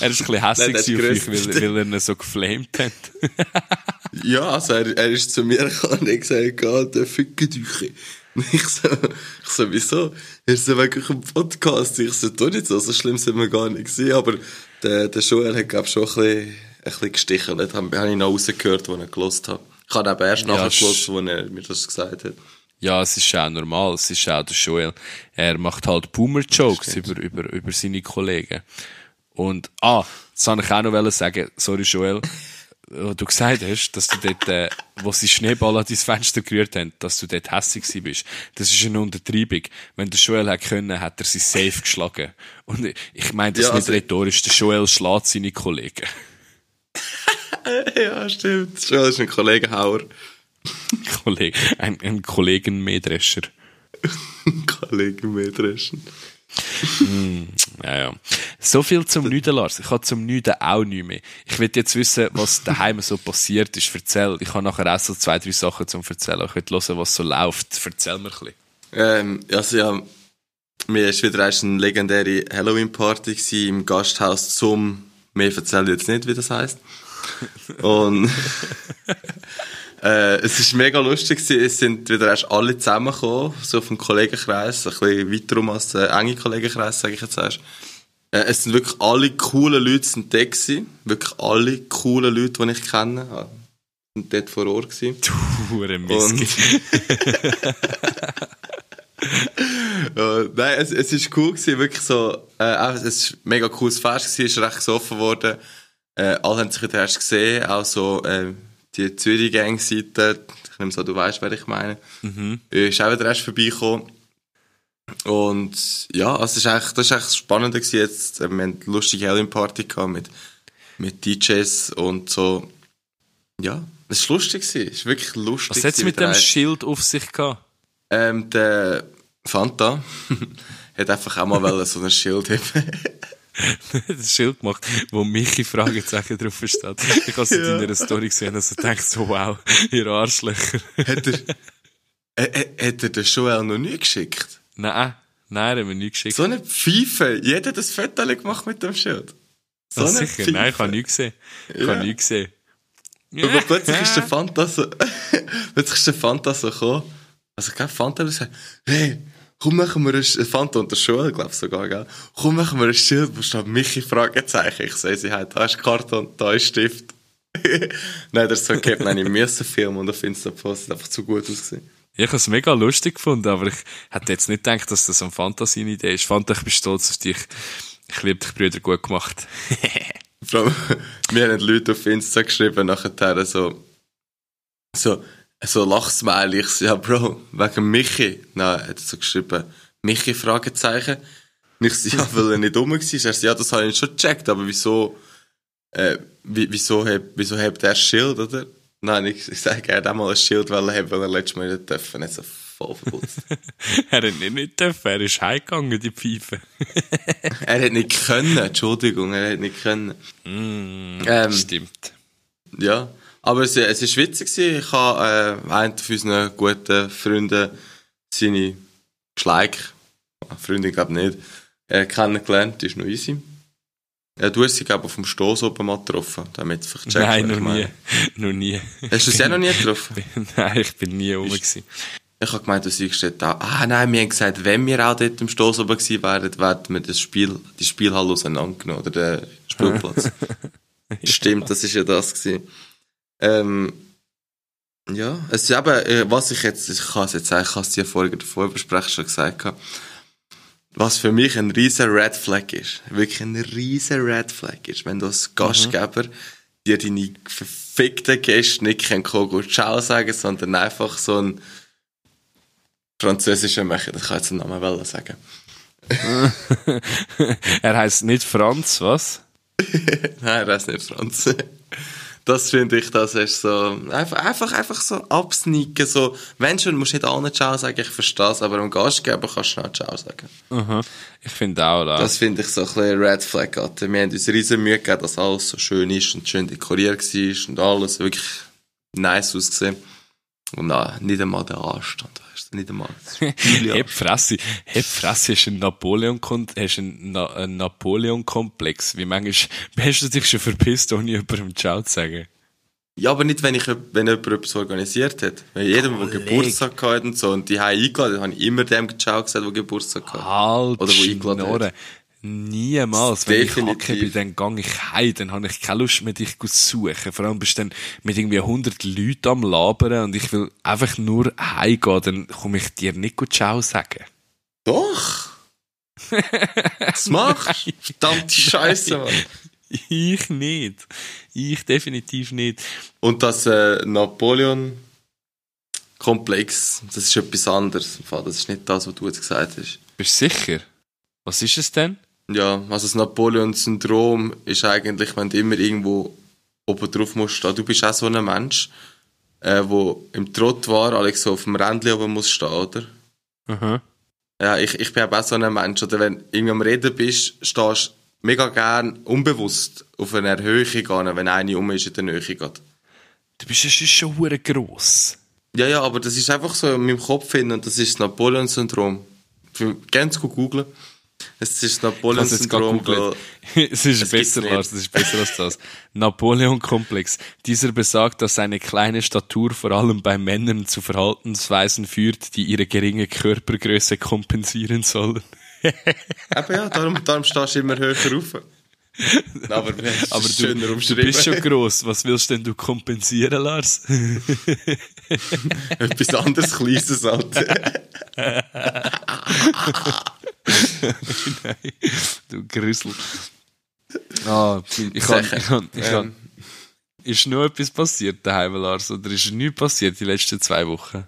Er ist ein bisschen hässlich auf mich, weil, weil er ihn so geflamed hat.
ja, also er, er ist zu mir gekommen und hat gesagt, geh, der dich. (laughs) Ich so, ich so, wieso? Ist so wirklich ein Podcast. Ich so, du nicht so, so schlimm sind wir gar nicht gewesen. Aber der, der Joel hat, glaube ich, schon ein bisschen, ein bisschen gestichelt. Habe ich noch rausgehört, als er gelost hat. Ich habe aber erst ja, nachher gelost, als er mir das gesagt hat.
Ja, es ist auch normal. Es ist auch der Joel. Er macht halt Boomer-Jokes über, über, über seine Kollegen. Und, ah, das wollte ich auch noch sagen. Sorry, Joel (laughs) wo du gesagt hast, dass du dort, äh, wo sie Schneeball an dein Fenster gerührt haben, dass du dort hässlich bist. Das ist eine Untertreibung. Wenn der Joel hätte können, hat er sie safe geschlagen. Und ich meine das ja, nicht also rhetorisch. Der Joel schlägt seine Kollegen. (laughs)
ja, stimmt. Joel ist ein Kollegenhauer. (laughs)
Kollege, ein, ein Kollegenmähdrescher. (laughs)
Kollegenmähdrescher
mm, ja, ja. So viel zum Nüden, Lars. Ich habe zum Nüden auch nicht mehr. Ich will jetzt wissen, was daheim so passiert ist. Erzähl. Ich habe nachher auch so zwei, drei Sachen zum Erzählen. Ich will hören, was so läuft. Erzähl mir ein bisschen.
Ähm, also ja, mir war wieder eine legendäre Halloween-Party im Gasthaus zum, mehr erzähle ich jetzt nicht, wie das heisst. Und (laughs) Äh, es ist mega lustig Es sind wieder erst alle zusammengekommen, so vom Kollegenkreis, ein bisschen weiter um als der enge Kollegenkreis, sage ich jetzt erst. Äh, es sind wirklich alle coolen Leute sind da gewesen. Wirklich alle coolen Leute, die ich kenne. Ja, sind dort vor Ort gewesen.
Du, Und
ja, (laughs) nein, es, es ist cool gewesen, wirklich so, äh, es ist ein mega cooles Fest gewesen, es ist recht so offen geworden. Äh, alle haben sich erst gesehen, auch so, äh, die Zürich-Gang-Seite, ich nehme so, du weißt, wer ich meine, mhm. ist auch wieder erst vorbeigekommen. Und ja, also das ist echt, das ist echt spannend gewesen jetzt. Wir haben eine lustige Halloween-Party gehabt mit, mit DJs und so. Ja, Es war lustig, es war wirklich lustig.
Was hat es mit dem Schild auf sich gehabt?
Ähm, der Fanta (laughs) hat einfach auch mal so ein Schild haben. (laughs)
das Schild gemacht, wo Michi Fragezeichen drauf steht. Ich habe es ja. in deiner Story gesehen, also denkt so, wow, ihr Arschlöcher.
hat er, äh, äh, hat er den Joel noch nie geschickt?
Nein, nein, hat mir nie geschickt.
So eine Pfeife. Jeder hat das Foto gemacht mit dem Schild.
So das sicher? Pfeife. Nein, ich habe nie gesehen. Ich ja. habe nie gesehen.
Aber plötzlich ist der (laughs) Fanta so, (laughs) plötzlich ist der Fanta so gekommen. Also, kein Fanta, aber gesagt, hey, komm, machen wir ein, Fanta unter Schule, glaube ich sogar, gell? Komm, machen wir ein Schild, wo steht Michi Fragezeichen. Ich sehe sie halt, da ist Karton, da ist Stift. (laughs) Nein, das ist so gehabt, nein, ich müssen filmen und auf Insta posten, einfach zu gut ausgesehen.
Ich habe es mega lustig gefunden, aber ich hätte jetzt nicht gedacht, dass das eine Fantasie-Idee ist. Fanta, ich bin stolz auf dich. Ich liebe dich, Brüder, gut gemacht. (laughs)
Vor allem, mir haben Leute auf Insta geschrieben, nachher so, so, so Lachsmiley. Ich so, ja, Bro, wegen Michi. Nein, hat er so geschrieben, Michi, Fragezeichen. Und ich so, ja, weil er nicht rum war. Er so, ja, das habe ich schon gecheckt, aber wieso, äh, wieso, wieso hat er Schild, oder? Nein, ich, ich sage, er hat auch mal ein Schild haben, weil er letztes Mal nicht dürfen. Nicht so voll verputzt. (laughs)
er hat nicht, nicht dürfen, er ist heimgegangen, die Pfeife. (laughs)
er hat nicht können, Entschuldigung, er hat nicht können.
Mm, ähm, stimmt.
Ja, aber es, es ist witzig gewesen. Ich habe äh, einen von unseren guten Freunden seine Schleik, Freundin glaube nicht, äh, kennengelernt, die ist noch easy. Ja, du hast sie, glaube ich, auf dem Stoß oben mal getroffen, damit es
checkt. Nein, noch nie. (laughs) noch nie.
Hast du sie auch noch nie getroffen? (laughs)
nein, ich bin nie rum. Gewesen.
Ich habe gemeint, du sagst dort auch, ah nein, wir haben gesagt, wenn wir auch dort im Stoß oben gewesen wären, hätten wir das Spiel, die Spielhalle auseinandergenommen, oder den Spielplatz. (laughs) Stimmt, das ist ja das gewesen. Ähm, ja, es ist eben, äh, was ich jetzt, ich kann es jetzt sagen, ich habe es dir vorher davor besprechen schon gesagt, was für mich ein riesen Red Flag ist, wirklich ein riesen Red Flag ist, wenn du als Gastgeber mhm. dir deine verfickten Gäste nicht kein Kogo Ciao sagen, sondern einfach so ein französischer Mecher, das kann ich jetzt den Namen sagen. (laughs)
er heißt nicht Franz, was? (laughs)
Nein, er heißt nicht Franz das finde ich, das ist so, einfach, einfach, einfach so absneaken, so, wenn schon, musst du nicht allen Ciao sagen, ich verstehe es, aber am Gastgeber kannst du schnell Ciao sagen.
Mhm. Ich finde auch,
da. Das finde ich so ein bisschen Red Flag, Alter. Wir haben uns riesen Mühe gegeben, dass alles so schön ist und schön dekoriert war und alles wirklich nice ausgesehen. Und na, nicht einmal der Anstand nicht einmal.
Heb Fresse, heb Fresse, hast einen Napoleon, hast einen, Na einen Napoleon-Komplex. Wie manchmal (laughs) hast du dich schon verpisst, ohne jemandem Ciao zu sagen?
Ja, aber nicht, wenn ich, wenn jemand etwas organisiert hat. Wenn jedem, der Geburtstag hatte und so, und die haben eingeladen, habe ich immer dem Ciao gesagt, der Geburtstag hatte.
Halt, Oder wo eingeladen hat. Niemals. Wenn ich hacke bin, dann gehe ich heim, dann habe ich keine Lust mehr, dich zu suchen. Vor allem bist du dann mit irgendwie 100 Leuten am Labern und ich will einfach nur heimgehen, dann komme ich dir nicht gut Ciao sagen.
Doch! (laughs) Was machst du? Verdammte Scheiße, Mann.
Ich nicht. Ich definitiv nicht.
Und das äh, Napoleon-Komplex, das ist etwas anderes. Das ist nicht das, was du jetzt gesagt hast.
Bist du sicher? Was ist es denn?
Ja, also das Napoleon-Syndrom ist eigentlich, wenn du immer irgendwo oben drauf musst stehen. Du bist auch so ein Mensch, äh, wo im Trott war, Alex so auf dem Rändchen oben muss stehen, oder?
Mhm.
Ja, ich, ich bin auch so ein Mensch, oder wenn du am Reden bist, stehst du mega gern unbewusst auf einer Höhe gehen, wenn eine um ist in der Nähe geht.
Du bist ja schon gross.
Ja, ja, aber das ist einfach so in meinem Kopf hin und das ist das Napoleon-Syndrom. Ganz gut googeln. Es ist Napoleon-Syndrom. (laughs)
es ist es besser, Lars, es ist besser als das. Napoleon-Komplex. Dieser besagt, dass seine kleine Statur vor allem bei Männern zu Verhaltensweisen führt, die ihre geringe Körpergröße kompensieren sollen. (laughs)
Aber ja, darum, darum stehst du immer höher rauf. (laughs)
Aber, aber du, du bist schon gross. Was willst denn du kompensieren, Lars?
Etwas anderes Kleines, Alter.
Nein, du Grüssel. Ah, ich kann, ich kann, ich kann. Ähm. Ist noch etwas passiert daheim, Lars? Oder ist nichts passiert die letzten zwei Wochen?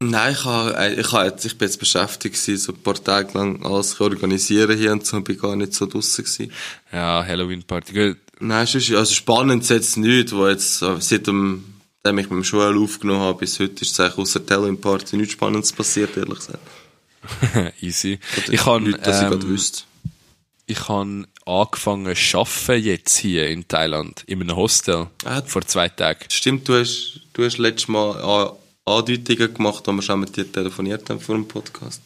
Nein, ich, habe, äh, ich, habe jetzt, ich bin jetzt beschäftigt gewesen, so ein paar Tage lang alles organisieren hier und so, bin gar nicht so draussen gewesen.
Ja, Halloween-Party, gut.
Nein, ist, also spannend ist jetzt nichts, wo jetzt seit dem seitdem ich mit dem Schule aufgenommen habe, bis heute ist es eigentlich außer Halloween Party nichts Spannendes passiert, ehrlich gesagt. (laughs)
Easy. Ich habe
nichts, dass ich
ähm,
wüsste.
ich habe angefangen zu arbeiten jetzt hier in Thailand, in einem Hostel,
Ah.
vor zwei Tagen.
Stimmt, du hast, du hast letztes Mal An- Andeutungen gemacht, als wir schon mit dir telefoniert haben vor dem Podcast.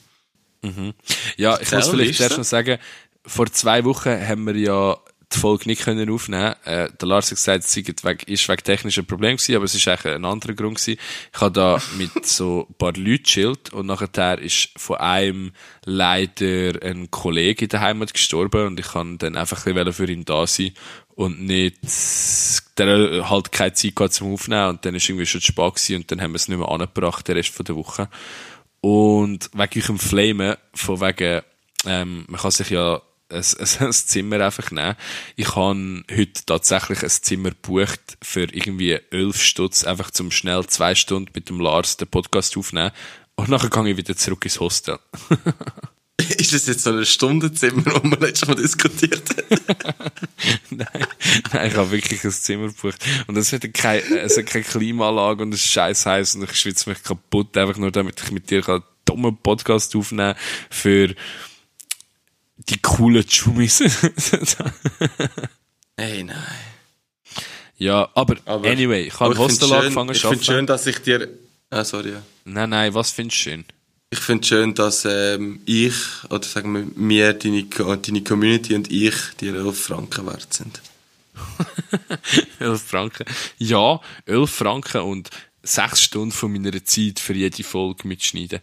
Ja, ich muss vielleicht zuerst noch sagen, vor zwei Wochen haben wir ja die Folge nicht können aufnehmen. Äh, der Lars hat gesagt, es ist wegen technischer Problem gewesen, aber es ist eigentlich ein anderer Grund gewesen. Ich habe da (laughs) mit so ein paar Leuten chillt und nachher ist von einem leider ein Kollege in der Heimat gestorben und ich kann dann einfach ein bisschen für ihn da sein und nicht, der halt keine Zeit gehabt zum Aufnehmen und dann ist irgendwie schon zu spät gewesen und dann haben wir es nicht mehr angebracht, den Rest von der Woche. Und wegen eurem Flamen, von wegen, ähm, man kann sich ja ein, ein, ein Zimmer einfach nehmen. Ich habe heute tatsächlich ein Zimmer gebucht für irgendwie elf Stutz, einfach zum schnell zwei Stunden mit dem Lars den Podcast aufnehmen. Und nachher gehe ich wieder zurück ins Hostel. (laughs)
Ist das jetzt so ein Stundenzimmer, wo wir letztes Mal diskutiert haben? (laughs)
nein, nein, ich habe wirklich ein Zimmer gebucht. Und es hat keine, es hat keine Klimaanlage und es ist scheiß heiß und ich schwitze mich kaputt, einfach nur damit ich mit dir einen dummen Podcast aufnehmen kann für die coolen Chummis. (laughs)
Hey, nein.
ja, aber,
Aber-
anyway, ich habe
ich
Hostel
schön-
angefangen
Ich
zu
finde
arbeiten.
schön, dass ich dir... Ah, sorry, ja.
Nein, nein, was findest du schön?
Ich finde schön, dass ähm, ich, oder sagen wir, mir, deine, Co- deine Community und ich dir 11 Franken wert sind. (laughs)
11 Franken. Ja, 11 Franken und 6 Stunden von meiner Zeit für jede Folge mitschneiden.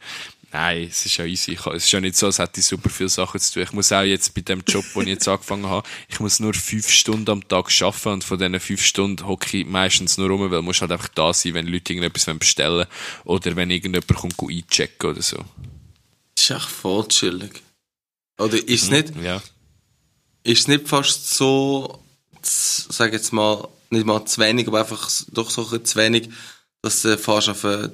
Nein, es ist ja easy. Ich, es ist ja nicht so, als hätte ich super viele Sachen zu tun. Ich muss auch jetzt bei dem Job, den ich jetzt (laughs) angefangen habe, ich muss nur 5 Stunden am Tag arbeiten und von diesen 5 Stunden hocke ich meistens nur rum, weil du halt einfach da sein, wenn Leute irgendetwas bestellen wollen oder wenn irgendjemand kommt einchecken oder so.
Das ist echt voll chillig. Oder ist es
Mhm.
nicht,
Ja.
ist es nicht fast so, sag jetzt mal, nicht mal zu wenig, aber einfach doch so ein bisschen zu wenig, dass du fast auf ein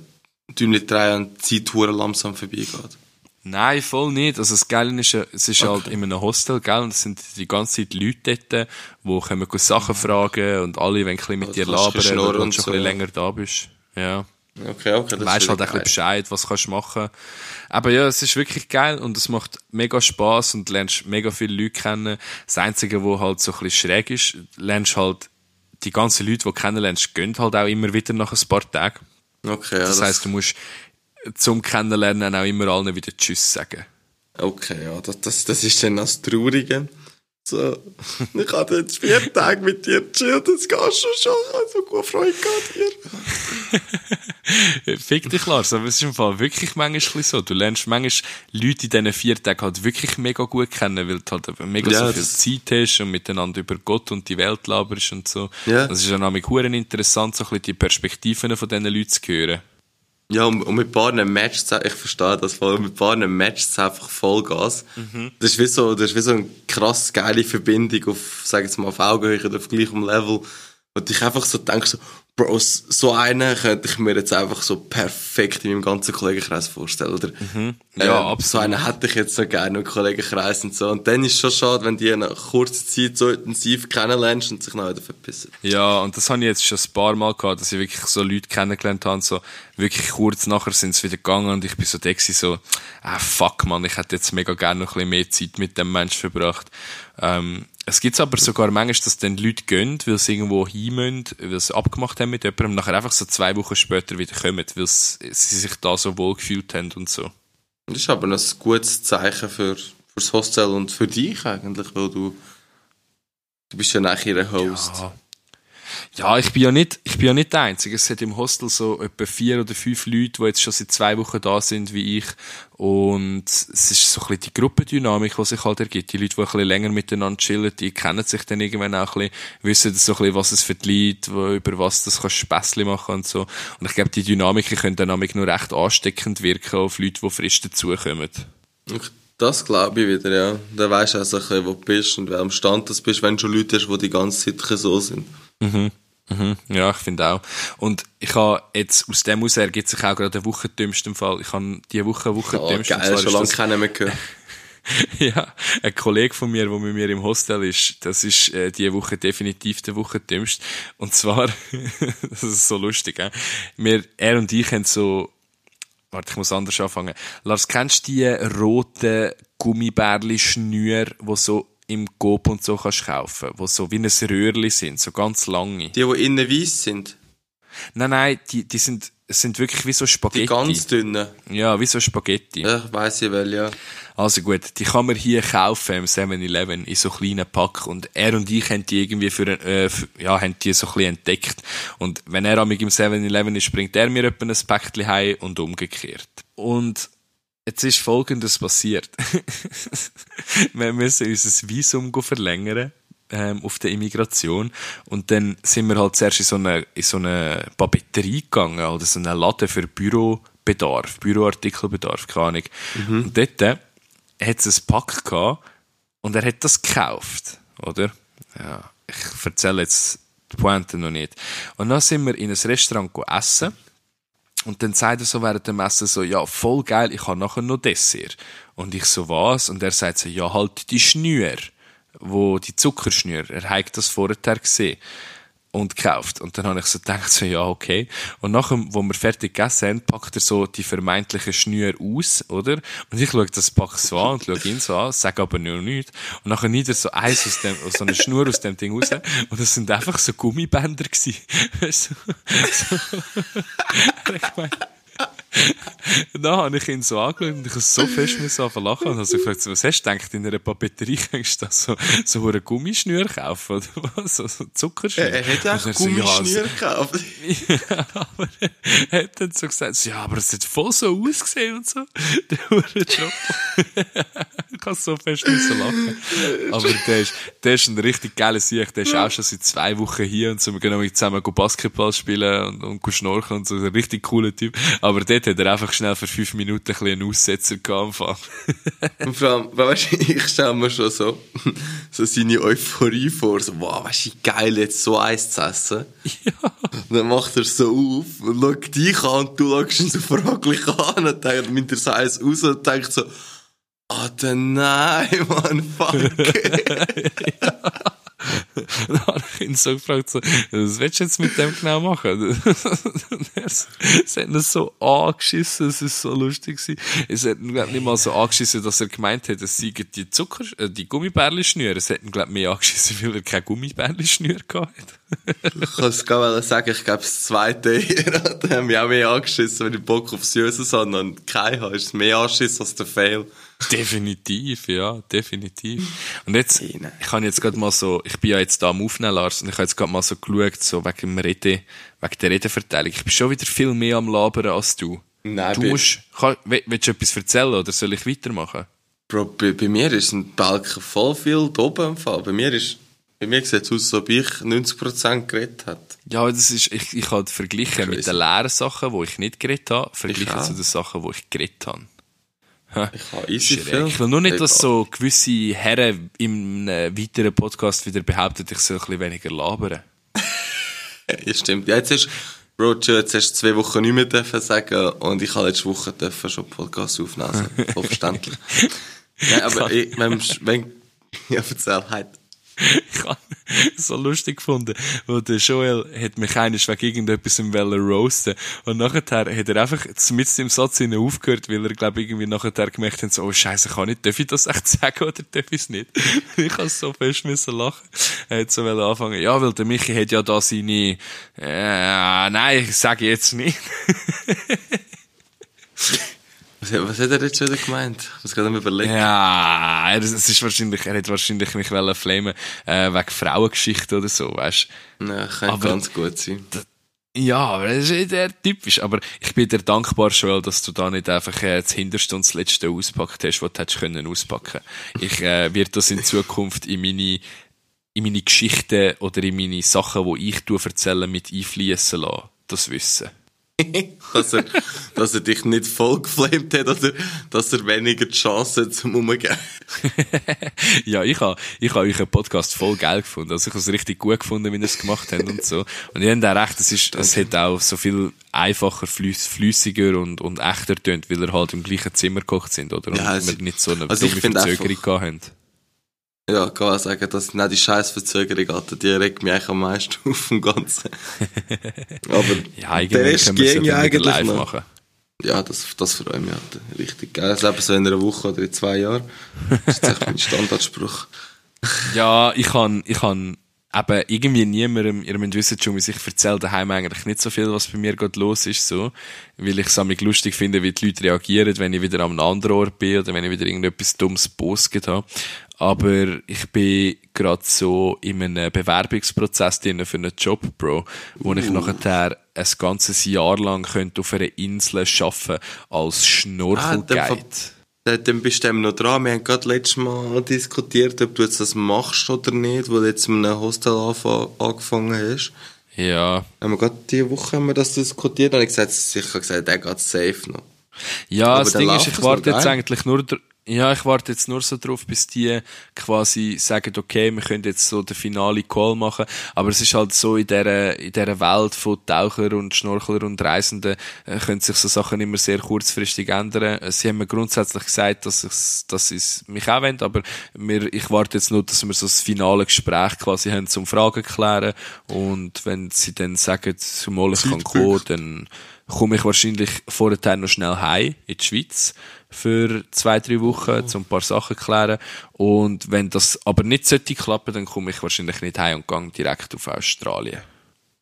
Däumchen drei und die Zeit langsam vorbeigeht?
Nein, voll nicht. Also das Geile ist, es ist
Okay.
halt in einem Hostel, gell, und es sind die ganze Zeit Leute dort, die können go Sachen fragen und alle wollen ein bisschen mit dir labern, weil du halt schon ein bisschen länger da bist. Ja.
Okay, okay, das
Du weißt halt ein bisschen. Bescheid, was kannst du machen. Aber ja, es ist wirklich geil und es macht mega Spaß und lernst mega viele Leute kennen. Das Einzige, wo halt so ein bisschen schräg ist, lernst halt die ganzen Leute, die du kennenlernst, gehen halt auch immer wieder nach ein paar Tagen.
Okay, ja,
Das heisst, du musst zum Kennenlernen auch immer allen wieder Tschüss sagen.
Okay, ja, das, das, das ist dann das Traurige. So, ich hatte jetzt vier Tage mit dir gechillt, jetzt gehst du schon, also gute Freude gehabt dir. (laughs)
Fick dich, Lars, aber es ist im Fall wirklich manchmal so. Du lernst manchmal Leute in diesen vier Tagen halt wirklich mega gut kennen, weil du halt mega
Ja,
so viel
das-
Zeit hast und miteinander über Gott und die Welt laberst und so.
Ja.
Das ist dann nämlich huren interessant, so ein bisschen die Perspektiven von diesen Leuten zu hören.
Ja, und, und mit paar Matches, ich verstehe das voll, mit paar Matches einfach Vollgas. Das ist wie so, das ist wie so eine krass geile Verbindung auf, sag jetzt mal, auf Augenhöhe oder auf gleichem Level. Und ich einfach so denke so, Bro, so einen könnte ich mir jetzt einfach so perfekt in meinem ganzen Kollegenkreis vorstellen, oder?
Ja,
Ähm,
absolut.
So einen hätte ich jetzt so gerne im Kollegenkreis und so. Und dann ist es schon schade, wenn die nach kurzer Zeit so intensiv kennenlernst und sich noch wieder verpissen.
Ja, und das habe ich jetzt schon ein paar Mal gehabt, dass ich wirklich so Leute kennengelernt habe, so wirklich kurz nachher sind sie wieder gegangen und ich bin so da so, ah fuck man, ich hätte jetzt mega gerne noch ein bisschen mehr Zeit mit dem Mensch verbracht. Ähm, es gibt aber sogar manchmal, dass dann Leute gehen, weil sie irgendwo hin müssen, weil sie abgemacht haben mit jemandem und nachher einfach so zwei Wochen später wieder kommen, weil sie sich da so wohl gefühlt haben und so.
Das ist aber ein gutes Zeichen für, fürs Hostel und für dich eigentlich, weil du, du bist ja eigentlich ihr Host.
Ja. Ja, ich bin ja nicht, ich bin ja nicht der Einzige. Es hat im Hostel so etwa vier oder fünf Leute, die jetzt schon seit zwei Wochen da sind, wie ich. Und es ist so ein bisschen die Gruppendynamik, die sich halt ergibt. Die Leute, die ein bisschen länger miteinander chillen, die kennen sich dann irgendwann auch ein bisschen, wissen so ein bisschen, was es für die Leute, über was das kannst Späßli machen und so. Und ich glaube, die Dynamiken können dann nur recht ansteckend wirken auf Leute, die frisch dazukommen.
Das glaube ich wieder, ja. Dann weisst du auch so ein bisschen, wo du bist und welchem Stand du bist, wenn du schon Leute hast, die die ganze Zeit so sind.
Mhm, ja, ich finde auch. Und ich habe jetzt, aus dem heraus ergibt sich auch gerade der Wuchentümste im Fall. Ich habe diese Woche
Oh,
Wuchentümste.
geil, schon lange keinen mehr gehört. (laughs)
ja, ein Kollege von mir, der mit mir im Hostel ist, das ist äh, diese Woche definitiv der Woche dümmst. Und zwar, (laughs) das ist so lustig, äh? wir, er und ich haben so, warte, ich muss anders anfangen. Lars, kennst du die roten Gummibärli-Schnür, die so im Coop und so kannst kaufen, wo so wie ein Röhrli sind, so ganz lange.
Die, die innen weiss sind?
Nein, nein, die, die sind, sind wirklich wie so Spaghetti.
Die ganz dünnen?
Ja, wie so Spaghetti.
Ja, ich weiss ich wel, ja.
Also gut, die kann man hier kaufen im 7-Eleven in so kleinen Pack und er und ich haben die irgendwie für, äh, für ja, haben die so ein bisschen entdeckt und wenn er am im 7-Eleven ist, bringt er mir etwa ein Päckchen heim und umgekehrt. Und Jetzt ist Folgendes passiert. (laughs) wir müssen unser Visum verlängern ähm, auf der Immigration und dann sind wir halt zuerst in so eine, in so eine Papeterie gegangen oder so einen Laden für Bürobedarf, Büroartikelbedarf, keine Ahnung. Mhm. Und dort äh, hat es ein Pack gehabt und er hat das gekauft, oder? Ja, ich erzähle jetzt die Pointe noch nicht. Und dann sind wir in ein Restaurant essen und dann sagt er so während dem Essen so, ja, voll geil, ich habe nachher noch Dessert. Und ich so, was? Und er sagt so, ja, halt die Schnür, wo, die Zuckerschnür, er hat das vorher gesehen und gekauft. Und dann habe ich so gedacht, so, ja, okay. Und nachher, wo wir fertig gegessen haben, packt er so die vermeintliche Schnür aus, oder? Und ich schaue das Pack so an und schaue ihn so an, sage aber nur nichts. Und nachher nimmt er so eins aus dem, so eine Schnur aus dem Ding raus. Und das sind einfach so Gummibänder gewesen. (laughs) (laughs) so, so. (laughs) ich meine, (laughs) dann habe ich ihn so angeschaut und ich habe so fest müssen lachen und habe so gefragt, was hast du gedacht, in einer Papeterie kannst du da so, so eine Gummischnür kaufen oder was? So, so Zuckerschnür?
Er hätte auch Gummischnür so, ja, gekauft. (laughs)
ja, aber er hat dann so gesagt, ja, aber es hat voll so ausgesehen und so. (laughs) Der hure Job. ich habe so fest lachen. Aber der ist, der ist ein richtig geiler Sieg. Der ist auch schon seit zwei Wochen hier und so, wir gehen zusammen Basketball spielen und, und schnorcheln und so. Ein richtig cooler Typ. Aber der dort hat er einfach schnell für fünf Minuten ein einen Aussetzer gehabt. (laughs)
und vor allem, (laughs) weißt du, ich stelle mir schon so, (laughs) so seine Euphorie vor, so, wow, weißt du, geil, jetzt so Eis zu essen. Ja. Und dann macht er so auf und schaut dich an und du schaust ihn so fraglich an und dann nimmt er so Eis raus und denkt so, Alter, nein, man, fuck. ja. (laughs)
dann habe ich ihn so gefragt, so, was willst du jetzt mit dem genau machen? (laughs) es hat ihn so angeschissen, es ist so lustig gewesen. Es hat ihn, glaub, nicht mal so angeschissen, dass er gemeint hat, es seien die Zucker, äh, die Gummibärli-Schnüre. Es hat ihn, glaub, mehr angeschissen, weil er keine Gummibärli-Schnüre gehabt hat.
ich kann es gar sagen, ich glaube, das zweite da haben mich auch mehr angeschissen, wenn ich Bock auf Süßes habe und keinen habe, ist mehr angeschissen als der Fail.
Definitiv, ja, definitiv. Und jetzt, ich kann jetzt gerade mal so, ich bin ja jetzt da am Aufnehmen, Lars, und ich habe jetzt gerade mal so geschaut, so wegen dem Rede, wegen der Redeverteilung. Ich bin schon wieder viel mehr am Labern als du.
Nein,
du musst, kann, willst du etwas erzählen oder soll ich weitermachen?
Bro, bei, bei mir ist ein Balken voll viel oben im Fall. Bei mir ist, bei mir sieht es aus, als ob ich 90% geredet habe.
Ja, das ist, ich, ich habe verglichen mit den leeren Sachen, die ich nicht geredet habe, verglichen zu den Sachen, die ich geredet habe.
Ich habe easy viel.
Ich will nur nicht, dass so gewisse Herren im weiteren Podcast wieder behaupten, ich soll ein bisschen weniger labern. (laughs)
ja, stimmt. Ja, jetzt ist, Bro, jetzt hast du zwei Wochen nicht mehr dürfen sagen und ich habe letzte Woche dürfen schon Podcast aufnehmen. Voll (laughs) verständlich. (laughs) Nein, aber ich, wenn, wenn, ja, erzähl halt (laughs)
ich habe so lustig gefunden, wo der Joel hat mich eines wegen irgendetwas im Welle roasten und nachher hat er einfach mit dem Satz hinein aufgehört, weil er glaube irgendwie nachher gemerkt hat, so, oh Scheiße, kann ich, darf ich das echt (laughs) sagen oder darf (laughs) ich es nicht? ich habe so fest müssen lachen. Er hat so anfangen, ja, weil der Michi hat ja da seine, äh, nein, ich sage jetzt nicht.
Was, hat er jetzt wieder gemeint? Was gerade überlegt?
Ja, es ist wahrscheinlich, er hat wahrscheinlich mich wollen flamen, äh, wegen Frauengeschichte oder so, weißt
du? Ja, kann aber, ganz gut sein.
Ja, aber das ist eher typisch. Aber ich bin dir dankbar, Joel, dass du da nicht einfach äh, das Hinterste und das Letzte auspackt hast, was du hättest können auspacken. Ich äh, werde das in Zukunft in meine in meine Geschichten oder in meine Sachen, die ich erzähle, mit einfließen lassen. Das Wissen. (laughs)
dass, er, dass er dich nicht voll geflamed hat oder dass er weniger die Chance hat zum Umgehen. (laughs)
ja, ich habe ich ha euren Podcast voll geil gefunden. Also ich habe es richtig gut gefunden, wie ihr es gemacht habt und so. Und ich habe auch recht, es, ist, es hat auch so viel einfacher, flüss, flüssiger und, und echter tönt, weil ihr halt im gleichen Zimmer gekocht sind, oder? Und
Ja, also-
wir nicht so eine
also
dumme Verzögerung gehabt haben.
Ja, kann man sagen, dass nicht die scheiß Verzögerung Alter, die regt mich eigentlich am meisten (laughs) auf dem Ganzen. (laughs) Aber
Ja,
der Rest
ja
ging
wieder
eigentlich
live
noch.
machen.
Ja, das, das freut mich halt richtig geil. Also eben so in einer Woche oder in zwei Jahren. Das ist jetzt echt mein (laughs) Standardspruch.
Ja, ich kann, ich kann eben irgendwie niemandem, ihr müsst wissen schon, wie ich erzähle daheim eigentlich nicht so viel, was bei mir gerade los ist, so. Weil ich es amig lustig finde, wie die Leute reagieren, wenn ich wieder an einem anderen Ort bin oder wenn ich wieder irgendetwas dummes postet habe. Aber ich bin gerade so in einem Bewerbungsprozess drin für einen Job, Bro, wo ich nachher ein ganzes Jahr lang könnte auf einer Insel arbeiten als Schnorchelguide.
Ah, Dann, dann bist du eben noch dran. Wir haben gerade letztes Mal diskutiert, ob du jetzt das machst oder nicht, wo du jetzt in einem Hostel angefangen hast.
ja.
Haben wir gerade diese Woche haben wir das diskutiert und ich gesagt, sicher gesagt, der geht safe noch.
Ja,
Aber
das Ding ist, ich warte jetzt eigentlich nur, ja, ich warte jetzt nur so drauf, bis die quasi sagen, okay, wir können jetzt so den finale Call machen. Aber es ist halt so, in dieser, in dieser Welt von Taucher und Schnorchler und Reisenden, äh, können sich so Sachen immer sehr kurzfristig ändern. Äh, Sie haben mir grundsätzlich gesagt, dass ich, dass sie es mich auch wollen, aber wir, ich warte jetzt nur, dass wir so das finale Gespräch quasi haben zum Fragen klären. Und wenn sie dann sagen, zumal ich kann kommen, dann komme ich wahrscheinlich vorher noch schnell heim in die Schweiz für zwei, drei Wochen, um ein paar Sachen zu klären. Und wenn das aber nicht sollte klappen, dann komme ich wahrscheinlich nicht heim und gehe direkt auf Australien.